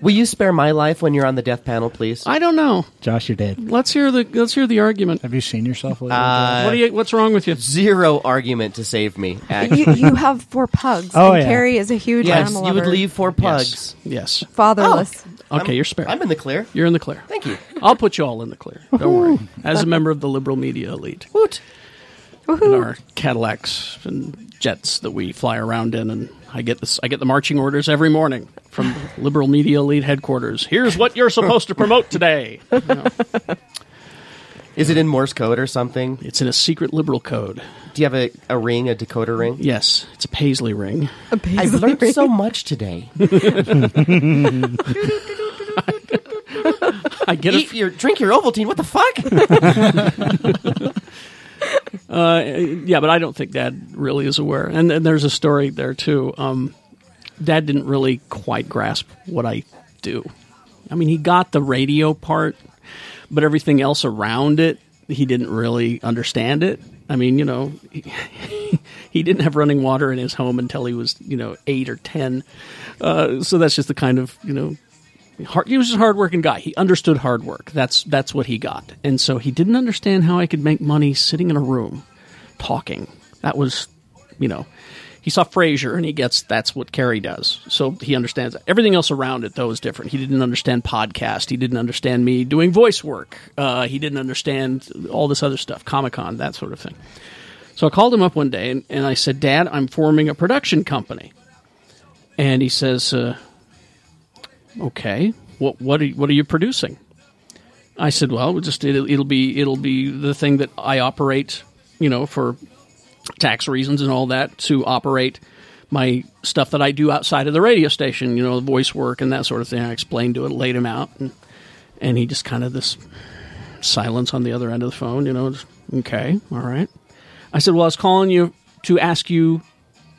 Will you spare my life when you're on the death panel, please? I don't know. Josh, you're dead. Let's hear the let's hear the argument. Have you seen yourself lately? Uh, what do you? What's wrong with you? Zero argument to save me. Actually, you, you have four pugs. Oh, and yeah. Kerry is a huge yes, animal you would leave four pugs. Yes. fatherless. Okay, you're spared. I'm in the clear. You're in the clear. Thank you. I'll put you all in the clear. Don't worry. As a member of the liberal media elite. Woot. in our Cadillacs and jets that we fly around in, and I get this. I get the marching orders every morning from Liberal Media Elite headquarters. Here's what you're supposed to promote today. You Is it in Morse code or something? it's in a secret liberal code. Do you have a, a ring, a decoder ring? Yes, it's a Paisley ring. I've learned so much today. I get Eat it. your drink your Ovaltine. What the fuck? Uh, yeah, but I don't think Dad really is aware. And, and there's a story there too. Um, Dad didn't really quite grasp what I do. I mean, he got the radio part, but everything else around it, he didn't really understand it. I mean, you know, he, he didn't have running water in his home until he was, you know, eight or ten. Uh, so that's just the kind of, you know, hard, he was just a hardworking guy. He understood hard work. That's that's what he got. And so he didn't understand how I could make money sitting in a room talking. That was, you know, he saw Frasier and he gets that's what Kerry does. So he understands that. Everything else around it though is different. He didn't understand podcast. He didn't understand me doing voice work. Uh, he didn't understand all this other stuff, Comic Con, that sort of thing. So I called him up one day and, and I said, Dad, I'm forming a production company. And he says, uh, okay, what what are, what are you producing? I said, well, just it'll, it'll be it'll be the thing that I operate, you know, for tax reasons and all that to operate my stuff that I do outside of the radio station, you know, the voice work and that sort of thing. I explained to it, laid him out, and, and he just kind of this silence on the other end of the phone, you know, just, okay, all right. I said, well, I was calling you to ask you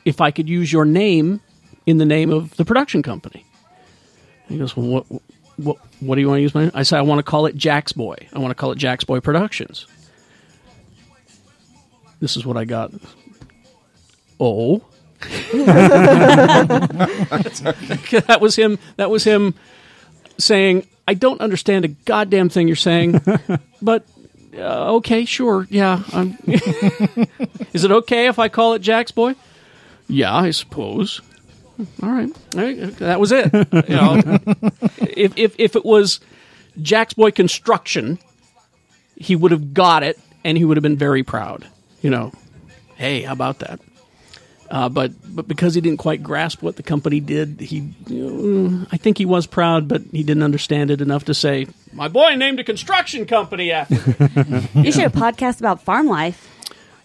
if I could use your name in the name of the production company. He goes, well, what, what, what do you want to use my? name? I said, I want to call it Jack's Boy. I want to call it Jack's Boy Productions. This is what I got. Oh, that was him. That was him saying, "I don't understand a goddamn thing you're saying, but uh, okay, sure, yeah. I'm Is it okay if I call it Jack's Boy? Yeah, I suppose. all right, all right, that was it. You know, if if if it was Jack's Boy Construction, he would have got it, and he would have been very proud. You know, hey, how about that? Uh, but but because he didn't quite grasp what the company did, he you know, I think he was proud, but he didn't understand it enough to say, "My boy named a construction company after." me." You should have a podcast about farm life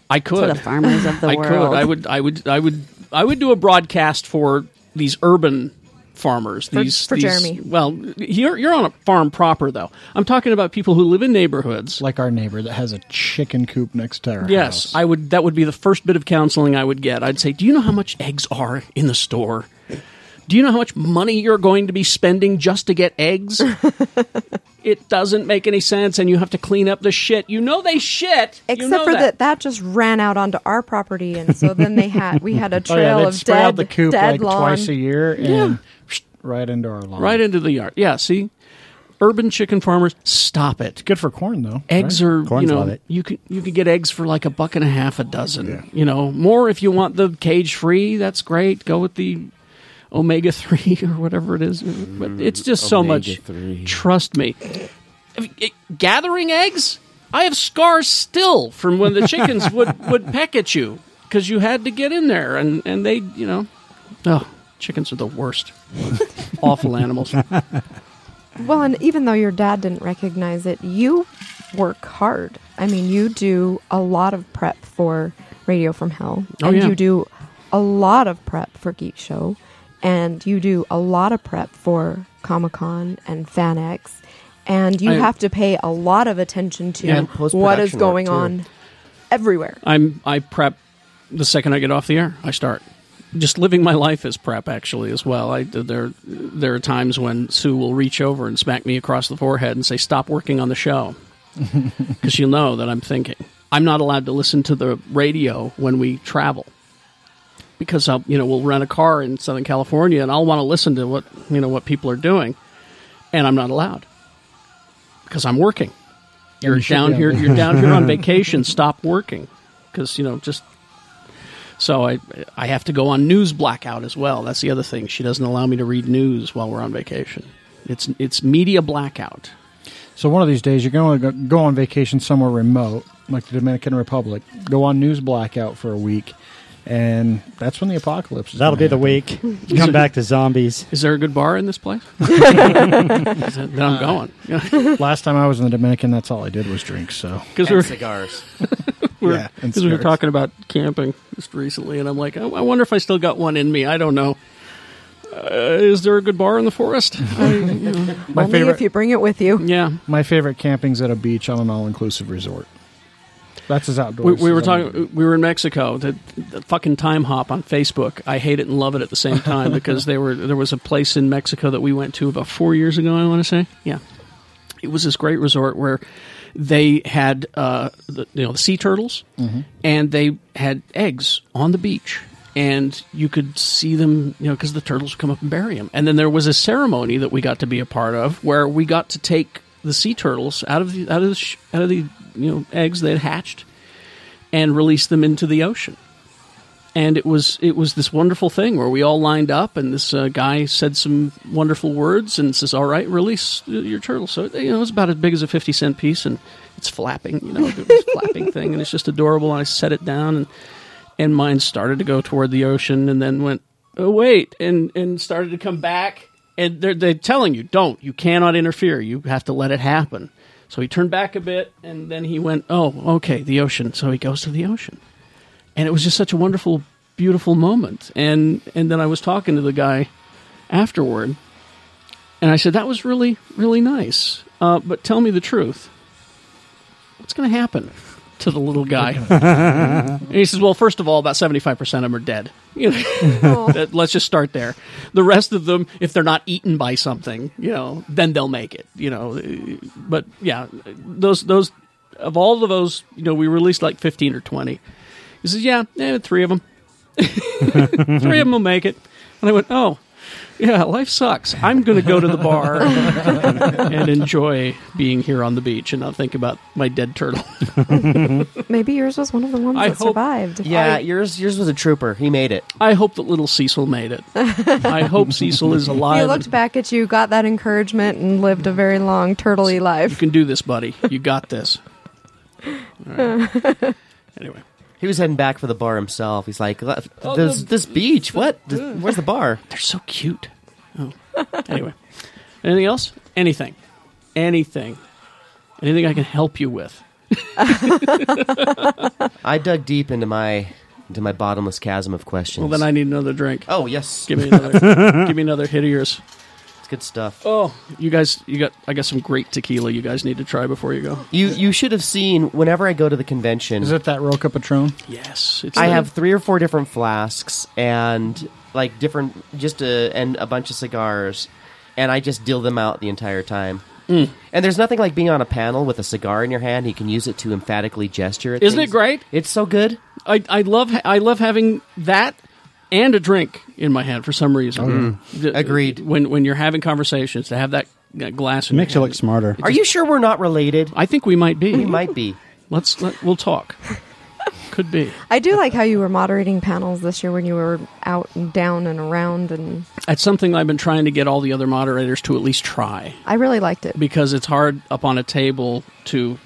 I for could. the farmers of the I world. could. I would. I would. I would. I would do a broadcast for these urban farmers. For- these for these- Jeremy. Well, you're you're on a farm proper though. I'm talking about people who live in neighborhoods. like our neighbor that has a chicken coop next to our house. Yes, house. I would. That would be the first bit of counseling I would get. I'd say, "Do you know how much eggs are in the store? Do you know how much money you're going to be spending just to get eggs? it doesn't make any sense, and you have to clean up the shit. You know they shit. You Except know for that. that. that just ran out onto our property, and so then they had we had a Oh trail yeah, they'd of spray dead, out the coop dead like lawn. twice a year and right into our lawn. right into the yard. Yeah, see, urban chicken farmers, stop it. Good for corn though. Eggs right? are Corns you know love it. you can you can get eggs for like a buck and a half a dozen. You know more if you want the cage free. That's great. Go with the omega three or whatever it is. But mm, it's just so much. Omega-3. Trust me. I mean, it- gathering eggs, I have scars still from when the chickens would would peck at you because you had to get in there and and they you know oh chickens are the worst awful animals. Well, and even though your dad didn't recognize it, you work hard. I mean, you do a lot of prep for Radio from Hell, Oh, and yeah. you do a lot of prep for Geek Show, and you do a lot of prep for Comic Con and FanX, and you I- have to pay a lot of attention to post-production what is going on everywhere. I'm I prep the second I get off the air. I start just living my life as prep actually as well. I there there are times when Sue will reach over and smack me across the forehead and say stop working on the show because she'll know that I'm thinking. I'm not allowed to listen to the radio when we travel because I'll, you know we'll rent a car in Southern California and I'll want to listen to what you know what people are doing, and I'm not allowed because I'm working. You're you down here. You're down here on vacation. Stop working because you know just. So I I have to go on news blackout as well. That's the other thing. She doesn't allow me to read news while we're on vacation. It's it's media blackout. So one of these days, you're going to go on vacation somewhere remote, like the Dominican Republic. Go on news blackout for a week, and that's when the apocalypse. Is That'll gonna be the happen. week. Come back to zombies. Is there a good bar in this place? then I'm going. Last time I was in the Dominican, that's all I did was drink. So Because we're cigars. we're, Yeah, and 'cause we were talking about camping just recently, and I'm like, I, I wonder if I still got one in me. I don't know. Uh, is there a good bar in the forest? I, you know, my Only favorite, if you bring it with you. yeah. my favorite camping's at a beach on an all-inclusive resort. That's We, outdoors. we were talking. We were in Mexico. The, the fucking time hop on Facebook. I hate it and love it at the same time because they were there was a place in Mexico that we went to about four years ago. I want to say, yeah, it was this great resort where they had uh, the, you know the sea turtles and they had eggs on the beach and you could see them you know because the turtles would come up and bury them and then there was a ceremony that we got to be a part of where we got to take the sea turtles out of the out of the out of the you know eggs they had hatched and released them into the ocean. And it was it was this wonderful thing where we all lined up and this uh, guy said some wonderful words and says all right release your turtle. So you know it's about as big as a 50 cent piece and it's flapping you know this flapping thing and it's just adorable. And i set it down and and mine started to go toward the ocean and then went oh wait and and started to come back. And they're, they're telling you don't you cannot interfere. You have to let it happen so he turned back a bit and then he went oh okay the ocean. So he goes to the ocean. And it was just such a wonderful beautiful moment. And and then i was talking to the guy afterward and i said that was really really nice. Uh, but tell me the truth. What's going to happen to the little guy. And he says well first of all about 75% of them are dead. You know that, let's just start there. The rest of them if they're not eaten by something you know then they'll make it you know. But yeah those those of all of those you know we released like 15 or 20 he says yeah eh, three of them three of them will make it. And i went oh Yeah, life sucks. I'm going to go to the bar and enjoy being here on the beach and not think about my dead turtle. Maybe yours was one of the ones I that hope- survived. Yeah, I- yours yours was a trooper. He made it. I hope that little Cecil made it. I hope Cecil is alive. He looked back at you, got that encouragement, and lived a very long, turtley life. You can do this, buddy. You got this. All right. Anyway, He was heading back for the bar himself. He's like, uh, Oh, this, this beach, what? Where's the bar? they're so cute. Oh. Anyway, anything else? Anything? Anything? Anything I can help you with? I dug deep into my into my bottomless chasm of questions. Well, then I need another drink. Oh yes, Give me another. give me another hit of yours. It's good stuff. Oh, you guys, you got. I got some great tequila. You guys need to try before you go. You you should have seen whenever I go to the convention. Is it that Roca Patron? Yes, it's. I the- have three or four different flasks and like different just a and a bunch of cigars, and I just deal them out the entire time. Mm. And there's nothing like being on a panel with a cigar in your hand. You can use it to emphatically gesture. At Isn't it great? It's so good. I, I love I love having that and a drink in my hand for some reason. Mm. D- Agreed. When when you're having conversations, to have that, that glass It in makes you look hand. smarter. Are you sure we're not related? I think we might be. We might be. Let's let, we'll talk. Could be. I do like how you were moderating panels this year when you were out and down and around, and That's something I've been trying to get all the other moderators to at least try I really liked it. because it's hard up on a table to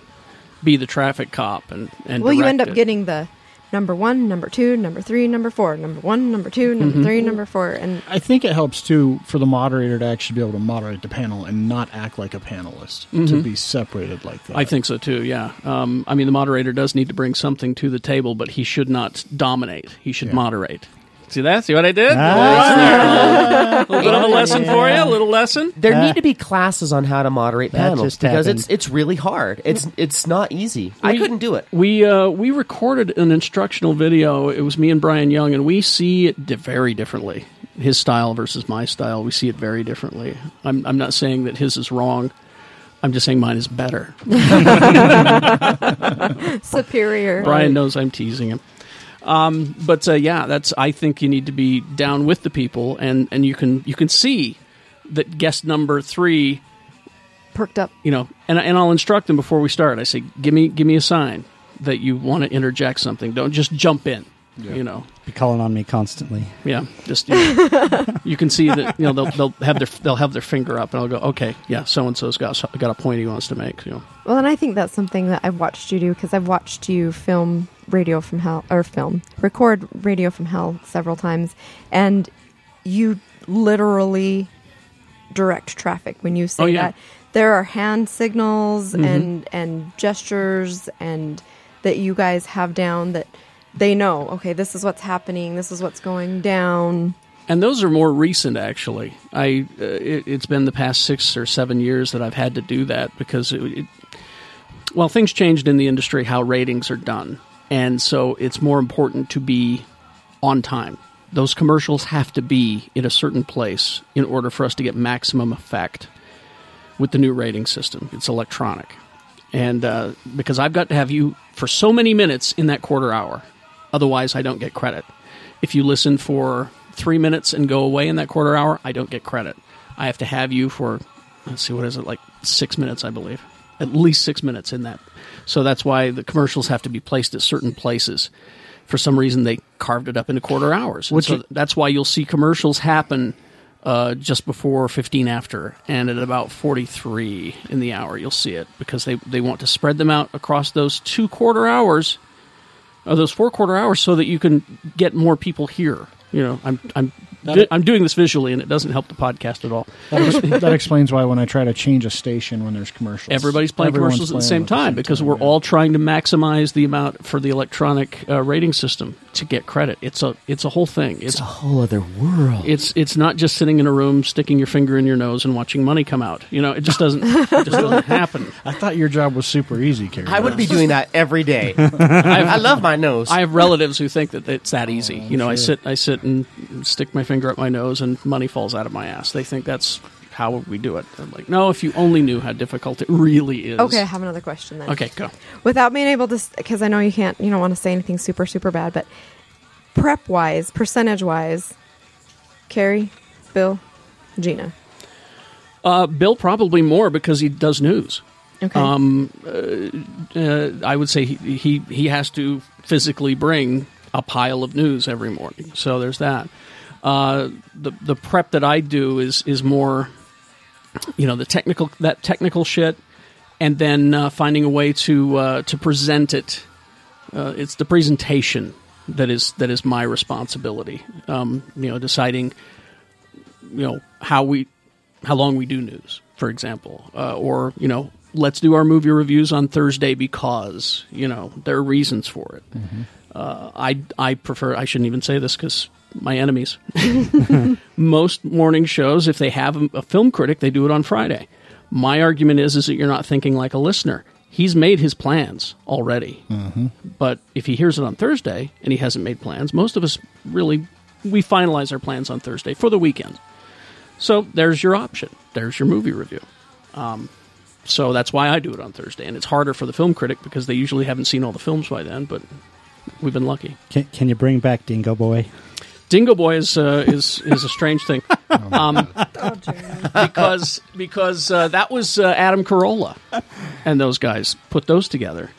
be the traffic cop and and Well, you end up it. getting the number one, number two, number three, number four, number one, number two, number Mm-hmm. three, number four, and I think it helps too for the moderator to actually be able to moderate the panel and not act like a panelist to be separated like that. I think so too. Yeah. Um, I mean, the moderator does need to bring something to the table, but he should not dominate. He should Yeah. moderate. See that? See what I did? Ah. a little bit of a lesson for you. A little lesson. There need to be classes on how to moderate That panels just because happened. it's it's really hard. It's it's not easy. I We- couldn't do it. We uh, we recorded an instructional video. It was me and Brian Young, and we see it di- very differently. His style versus my style, we see it very differently. I'm I'm not saying that his is wrong. I'm just saying mine is better. superior. Brian knows I'm teasing him. Um, but uh, yeah, that's. I think you need to be down with the people, and, and you can you can see that guest number three. perked up. You know, and and I'll instruct them before we start. I say, give me give me a sign that you want to interject something. Don't just jump in. You know, Be calling on me constantly. yeah, just you, know, you can see that you know they'll they'll have their they'll have their finger up, and I'll go, okay, yeah, so and so's got got a point he wants to make. You know, Well, and I think that's something that I've watched you do because I've watched you film Radio from Hell or film record Radio from Hell several times, and you literally direct traffic when you say Oh, yeah. that. There are hand signals Mhm. and and gestures and that you guys have down that they know. Okay, this is what's happening. This is what's going down. And those are more recent, actually. I uh, it, it's been the past six or seven years that I've had to do that because it, it, well, things changed in the industry how ratings are done, and so it's more important to be on time. Those commercials have to be in a certain place in order for us to get maximum effect with the new rating system. It's electronic, and uh, because I've got to have you for so many minutes in that quarter hour, otherwise I don't get credit. If you listen for three minutes and go away in that quarter hour, I don't get credit. I have to have you for let's see what is it like six minutes, I believe, at least six minutes in that. So that's why the commercials have to be placed at certain places. For some reason, they carved it up into quarter hours. Which so that's why you'll see commercials happen uh, just before 15 after, and at about 43 in the hour, you'll see it because they, they want to spread them out across those two quarter hours, or those four quarter hours, so that you can get more people here. You know, I'm I'm vi- I'm doing this visually, and it doesn't help the podcast at all. That, ex- that explains why when I try to change a station when there's commercials, Everybody's playing everyone's commercials at the playing same with time because we're yeah. all trying to maximize the amount for the electronic uh, rating system to get credit. It's a it's a whole thing. It's It's a whole other world. it's it's not just sitting in a room sticking your finger in your nose and watching money come out. You know, it just doesn't it just doesn't happen. I thought your job was super easy, Kerry. I would be doing that every day. I love my nose. I have relatives who think that it's that easy. you know, I sit I sit and stick my finger up my nose and money falls out of my ass. They think that's how we do it. I'm like, no, if you only knew how difficult it really is. Okay, I have another question then. Okay, go. without being able to because i know you can't you don't want to say anything super super bad but prep wise percentage wise kerry Bill, Gina. Uh, Bill probably more because he does news. Okay. Um, uh, uh, I would say he, he he has to physically bring a pile of news every morning. So there's that. Uh, the the prep that I do is is more, you know, the technical that technical shit, and then uh, finding a way to uh, to present it. Uh, it's the presentation that is that is my responsibility. Um, you know, deciding, you know, how we how long we do news, for example, uh, or you know, let's do our movie reviews on Thursday because you know there are reasons for it. Uh, I I prefer I shouldn't even say this because my enemies. Most morning shows, if they have a, a film critic, they do it on Friday. My argument is is that you're not thinking like a listener. He's made his plans already, but if he hears it on Thursday and he hasn't made plans, most of us really we finalize our plans on Thursday for the weekend. So there's your option. There's your movie review. Um, so that's why I do it on Thursday, and it's harder for the film critic because they usually haven't seen all the films by then. But we've been lucky. Can, can you bring back Dingo Boy? Dingo Boy is uh, is is a strange thing, um, because because uh, that was uh, Adam Carolla and those guys put those together,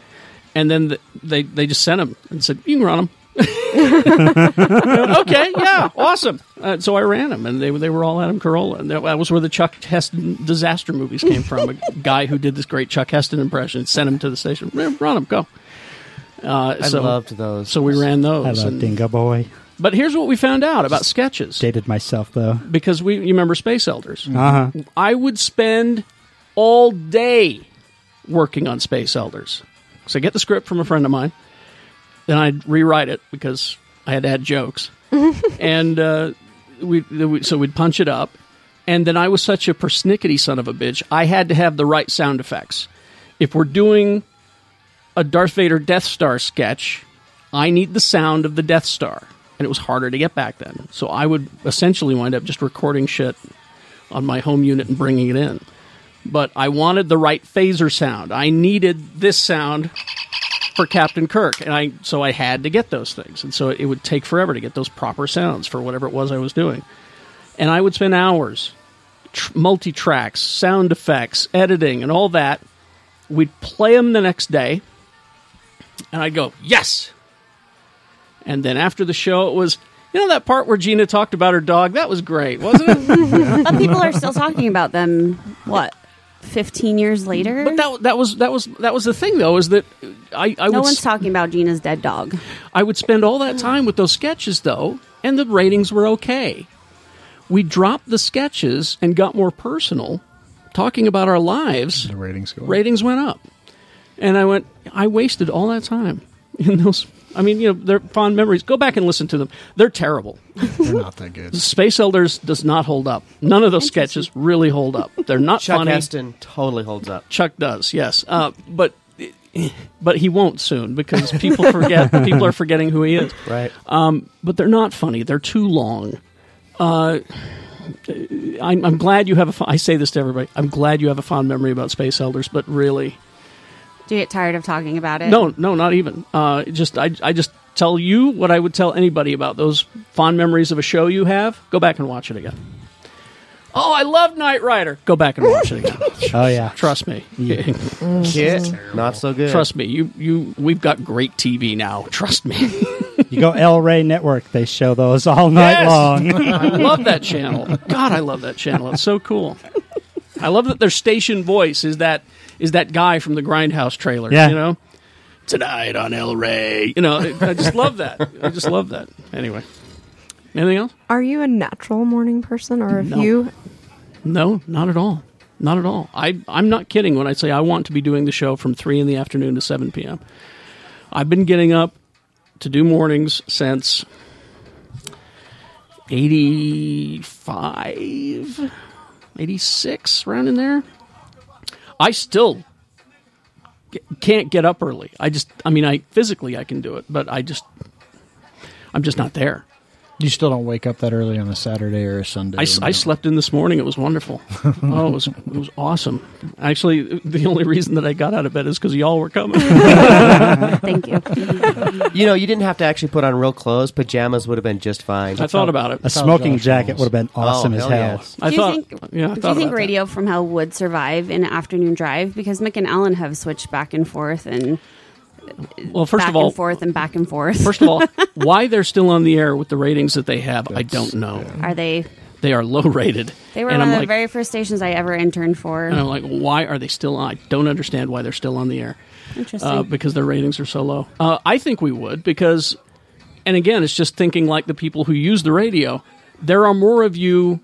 and then the, they they just sent him and said you can run them. okay, yeah, awesome. Uh, so I ran them, and they they were all Adam Carolla, and that was where the Chuck Heston disaster movies came from. A guy who did this great Chuck Heston impression sent him to the station. Run them, go. Uh, I so, loved those. So we ran I those. love and- Dingo Boy. But here's what we found out about sketches Dated myself though. because we you remember Space Elders. Uh huh. I would spend all day working on Space Elders. So I get the script from a friend of mine, then I'd rewrite it because I had to add jokes, and uh, we, we so we'd punch it up, and then I was such a persnickety son of a bitch. I had to have the right sound effects. If we're doing a Darth Vader Death Star sketch, I need the sound of the Death Star, and it was harder to get back then. So I would essentially wind up just recording shit on my home unit and bringing it in. But I wanted the right phaser sound. I needed this sound for Captain Kirk, and I so I had to get those things, and so it would take forever to get those proper sounds for whatever it was I was doing, and I would spend hours, tr- multi tracks, sound effects, editing, and all that. We'd play them the next day, and I'd go yes, and then after the show, it was. You know that part where Gina talked about her dog? That was great, wasn't it? But people are still talking about them. What? Fifteen years later, But that that was that was that was the thing though is that I I no would one's talking about Gina's dead dog. I would spend all that time with those sketches though, and the ratings were okay. We dropped the sketches and got more personal, talking about our lives. The ratings go. Ratings went up, and I went. I wasted all that time in those. I mean, you know, they're fond memories. Go back and listen to them. They're terrible. They're not that good. Space Elders does not hold up. None of those sketches really hold up. They're not Chuck funny. Heston totally holds up. Chuck does, yes, uh, but but he won't soon because people forget. people are forgetting who he is. Right. Um, but they're not funny. They're too long. Uh, I'm, I'm glad you have a. fo- I say this to everybody. I'm glad you have a fond memory about Space Elders, but really, Do you get tired of talking about it? no, no, not even. Uh, just I, I just tell you what I would tell anybody about those fond memories of a show you have. Go back and watch it again. Oh, I love Knight Rider. Go back and watch it again. Oh yeah. Trust me. Kit, not so good. Trust me, you you we've got great TV now. Trust me. You go El Rey Network. They show those all night Yes! long. I love that channel. God, I love that channel. It's so cool. I love that their station voice is that is that guy from the Grindhouse trailer. Yeah. You know, tonight on El Rey. You know, I just love that. I just love that. Anyway, anything else? Are you a natural morning person, or if No. you? No, not at all. Not at all. I I'm not kidding when I say I want to be doing the show from three in the afternoon to seven p.m. I've been getting up to do mornings since 85, 86, around in there. I still can't get up early. I just, I mean, I physically I can do it, but I just, I'm just not there. You still don't wake up that early on a Saturday or a Sunday. I slept in this morning. It was wonderful. oh, it was it was awesome. Actually, the only reason that I got out of bed is because y'all were coming. Thank you. You know, you didn't have to actually put on real clothes. Pajamas would have been just fine. I thought about it. A smoking jacket would have been oh, awesome Oh, as hell hell. yes. I Do you thought. think- yeah, I Do thought you think about radio from hell would survive in an afternoon drive? Because Mick and Ellen have switched back and forth and That. Well, first back of all, and forth and back and forth. first of all, why they're still on the air with the ratings that they have, I don't know. Are they? They are low rated. They were and one I'm of like, the very first stations I ever interned for. and I'm like, why are they still on? I don't understand why they're still on the air. Interesting. uh, because their ratings are so low. Uh, I think we would because, and again, it's just thinking like the people who use the radio. There are more of you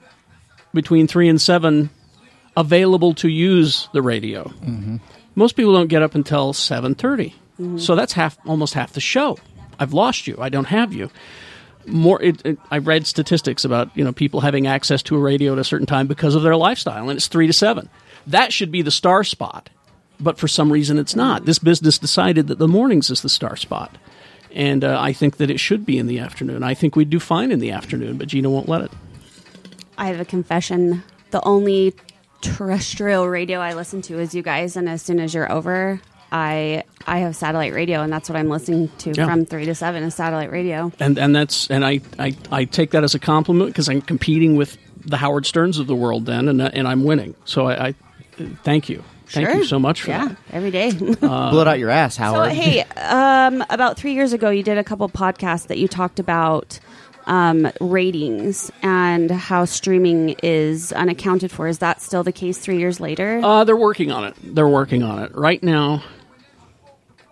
between three and seven available to use the radio. Most people don't get up until seven so that's half, almost half the show. I've lost you. I don't have you. More, it, it, I read statistics about you know people having access to a radio at a certain time because of their lifestyle, and it's three to seven. That should be the star spot but for some reason it's not. This business decided that the mornings is the star spot. And uh, I think that it should be in the afternoon. I think we'd do fine in the afternoon, but Gina won't let it. I have a confession. The only terrestrial radio I listen to is you guys, and as soon as you're over, I I have satellite radio, and that's what I'm listening to Yeah. from three to seven is satellite radio. And and that's and I I, I take that as a compliment because I'm competing with the Howard Sterns of the world then, and uh, and I'm winning. So I, I thank you, thank Sure. you so much for Yeah, that. every day. Blow it out your ass, so Howard. hey, um, about three years ago, you did a couple podcasts that you talked about um, ratings and how streaming is unaccounted for. Is that still the case three years later? Uh, they're working on it. They're working on it right now.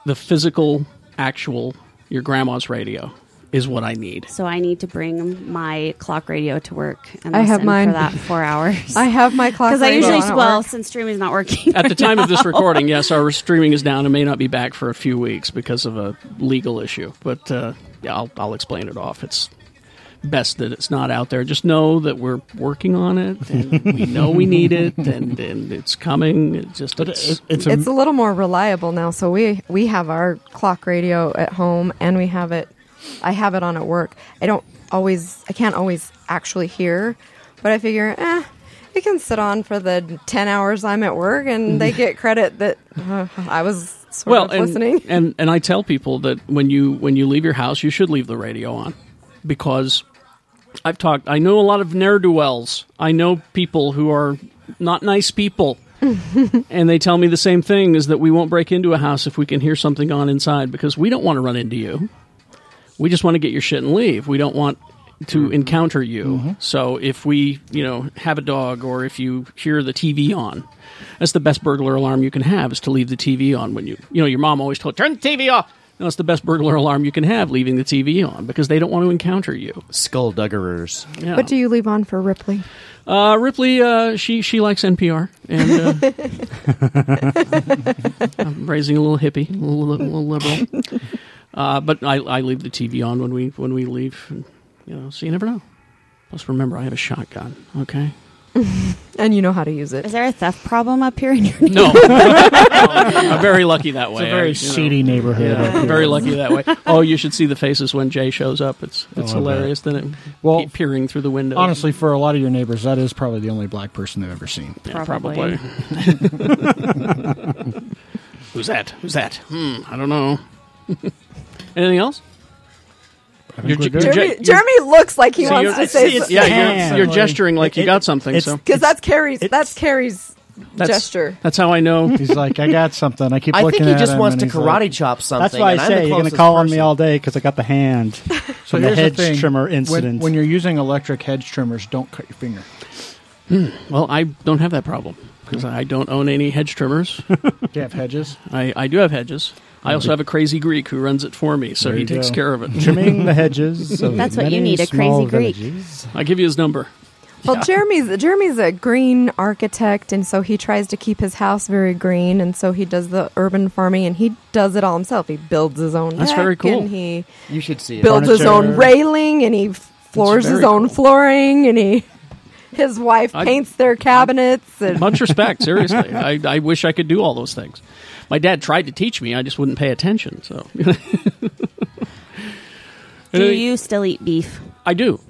The physical, actual, your grandma's radio is what I need. so I need to bring my clock radio to work and I have listen mine. for that four hours. I have my clock because I usually on at well work. since streaming's not working. At the time of this recording, yes, our streaming is down and may not be back for a few weeks because of a legal issue. But uh, yeah, I'll, I'll explain it off. It's best that it's not out there. Just know that we're working on it, and we know we need it, and, and it's coming. It just But it's, it, it's a, it's a little more reliable now. So we we have our clock radio at home, and we have it. I have it on at work. I don't always. I can't always actually hear, but I figure, eh, it can sit on for the ten hours I'm at work, and they get credit that uh, I was sort well, of and, listening. and and I tell people that when you when you leave your house, you should leave the radio on because I've talked. I know a lot of ne'er do wells. I know people who are not nice people. and they tell me the same thing is that we won't break into a house if we can hear something on inside because we don't want to run into you. We just want to get your shit and leave. We don't want to mm-hmm. encounter you. Mm-hmm. So if we, you know, have a dog or if you hear the TV on, that's the best burglar alarm you can have is to leave the TV on when you, you know, your mom always told turn the TV off. No, it's the best burglar alarm you can have leaving the TV on because they don't want to encounter you. Skullduggerers. Yeah. What do you leave on for Ripley? Uh, Ripley, uh, she she likes NPR, and uh, I'm raising a little hippie, a little, little liberal. Uh, but I, I leave the TV on when we when we leave, and, you know. So you never know. Plus, remember, I have a shotgun. Okay. And you know how to use it. Is there a theft problem up here in your No, I'm very lucky that way. it's a very I- you know, seedy neighborhood. Yeah, I'm very lucky that way. Oh, you should see the faces when Jay shows up. It's it's Oh, I hilarious. Then it Well, pe- peering through the window. Honestly, for a lot of your neighbors, that is probably the only black person they've ever seen. Yeah, Probably. Who's that? Who's that? Hmm, I don't know. Anything else? I think You're we're ju- you're Jeremy, Jeremy looks like he So wants you're- to say something. Yeah, you're, you're gesturing like you got something. it's- So Because that's Kerry's. That's Kerry's that's, gesture. That's how I know. He's like, I got something. I keep I looking think he just wants to karate like- chop something. That's why I and I'm the say you're going to closest call on me all day because I got the hand So from the hedge the trimmer When, incident. when you're using electric hedge trimmers, don't cut your finger. Hmm. Well, I don't have that problem because I don't own any hedge trimmers. Do you have hedges? I, I do have hedges. I also have a crazy Greek who runs it for me, so There he takes go. care of it. trimming the hedges. Of That's what you need, a small crazy Greek. villages. I give you his number. Well, Jeremy's Jeremy's a green architect, and so he tries to keep his house very green, and so he does the urban farming, and he does it all himself. He builds his own. That's deck, very cool. And he You should see it. builds his own railing, and he floors his own cool. flooring, and he his wife I- paints their cabinets. And Much respect, seriously. I, I wish I could do all those things. My dad tried to teach me, I just wouldn't pay attention. So, Do you still eat beef? I do.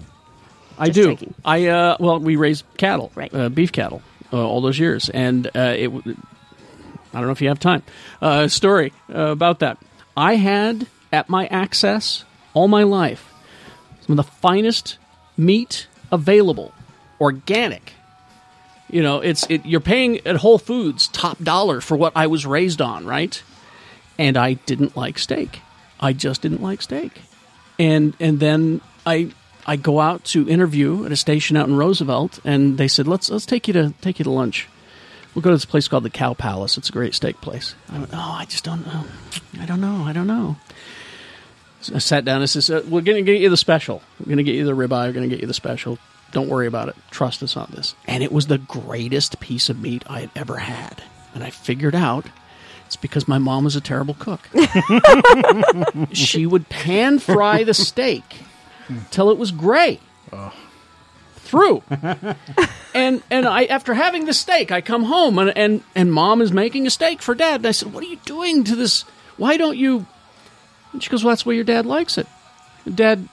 I Just do. checking. I uh, well, we raised cattle, Right. Uh, beef cattle, uh, all those years, and uh, it. I don't know if you have time. Uh, story uh, about that. I had at my access all my life some of the finest meat available, organic. You know, it's it, you're paying at Whole Foods top dollar for what I was raised on, right? And I didn't like steak. I just didn't like steak and and then I I go out to interview at a station out in Roosevelt, and they said let's let's take you to take you to lunch. We'll go to this place called the Cow Palace. It's a great steak place. I went, oh, I just don't know. I don't know. I don't know. So I sat down and says, uh, "We're going to get you the special. We're going to get you the ribeye. We're going to get you the special. Don't worry about it. Trust us on this." And it was the greatest piece of meat I had ever had. And I figured out it's because my mom was a terrible cook she would pan fry the steak till it was gray through. and and I after having the steak, I come home and, and and mom is making a steak for dad. And I said, "What are you doing to this? Why don't you?" And she goes, "Well, that's the way your dad likes it." Dad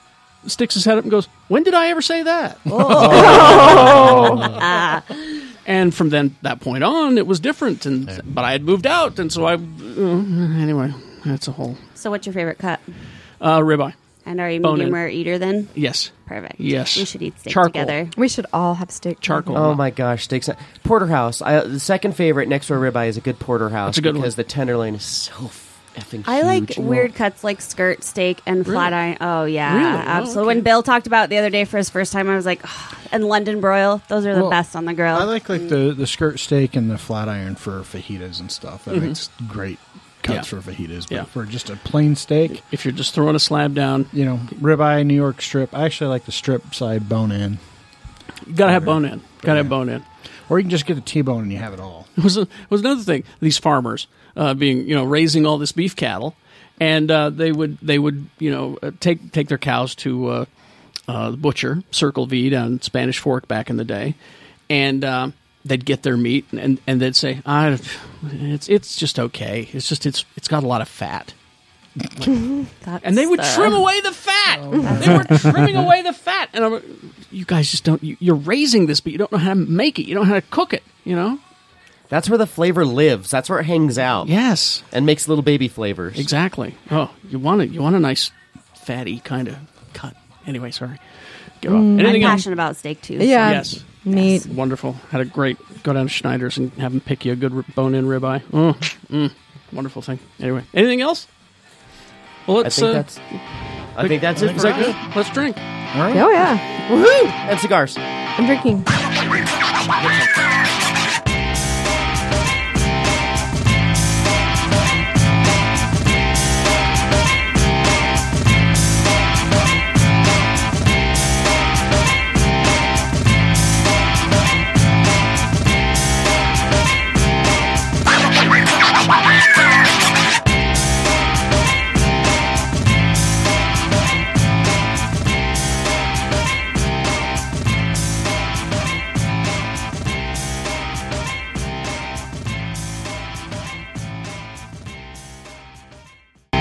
sticks his head up and goes, "When did I ever say that?" and from then that point on, it was different. And but I had moved out, and so I uh, anyway. That's a whole So, what's your favorite cut? uh, ribeye. And are you a Bone medium in. rare eater then? Yes, Perfect. Yes. We should eat steak Charcoal. together. We should all have steak. charcoal. Oh my gosh, steaks! Porterhouse. I, the second favorite next to a ribeye is a good porterhouse That's a good because one. the tenderloin is so effing. I like weird cuts like skirt steak and flat iron. Oh yeah, Really? Oh, absolutely. okay. When Bill talked about it the other day for his first time, I was like, "Ugh." and London broil. Those are the Well, best on the grill. I like like the the skirt steak and the flat iron for fajitas and stuff. That makes great cuts Mm-hmm. Yeah. for fajitas. But Yeah. for just a plain steak, If you're just throwing a slab down, you know, ribeye, New York strip. I actually like the strip side bone in, you gotta have bone in. Gotta have bone in. or you can just get a T-bone and you have it all. It was, a, it was another thing. These farmers uh, being, you know, raising all this beef cattle, and uh, they would they would you know uh, take take their cows to uh, uh, the butcher, Circle V down Spanish Fork back in the day, and uh, they'd get their meat and, and they'd say, ah, it's it's just okay. It's just it's it's got a lot of fat. That's and they would the- trim away the fat. they were trimming away the fat, and I'm, you guys just don't. You, you're raising this, but you don't know how to make it. You don't know how to cook it. You know? That's where the flavor lives. That's where it hangs out. Yes, and makes little baby flavors. exactly. Oh, you want it? You want a nice fatty kind of cut. Anyway, sorry. Go on. I'm Anything else? passionate about steak too. so- Yeah. Yes. Meat. Wonderful. Had a great go down to Schneider's and have them pick you a good bone-in ribeye. Mm, mm, wonderful thing. Anyway, anything else? Well, I let's. think uh, that's. I think that's it is for that us. good? Let's drink. All right. Oh yeah. Woohoo! And cigars. I'm drinking.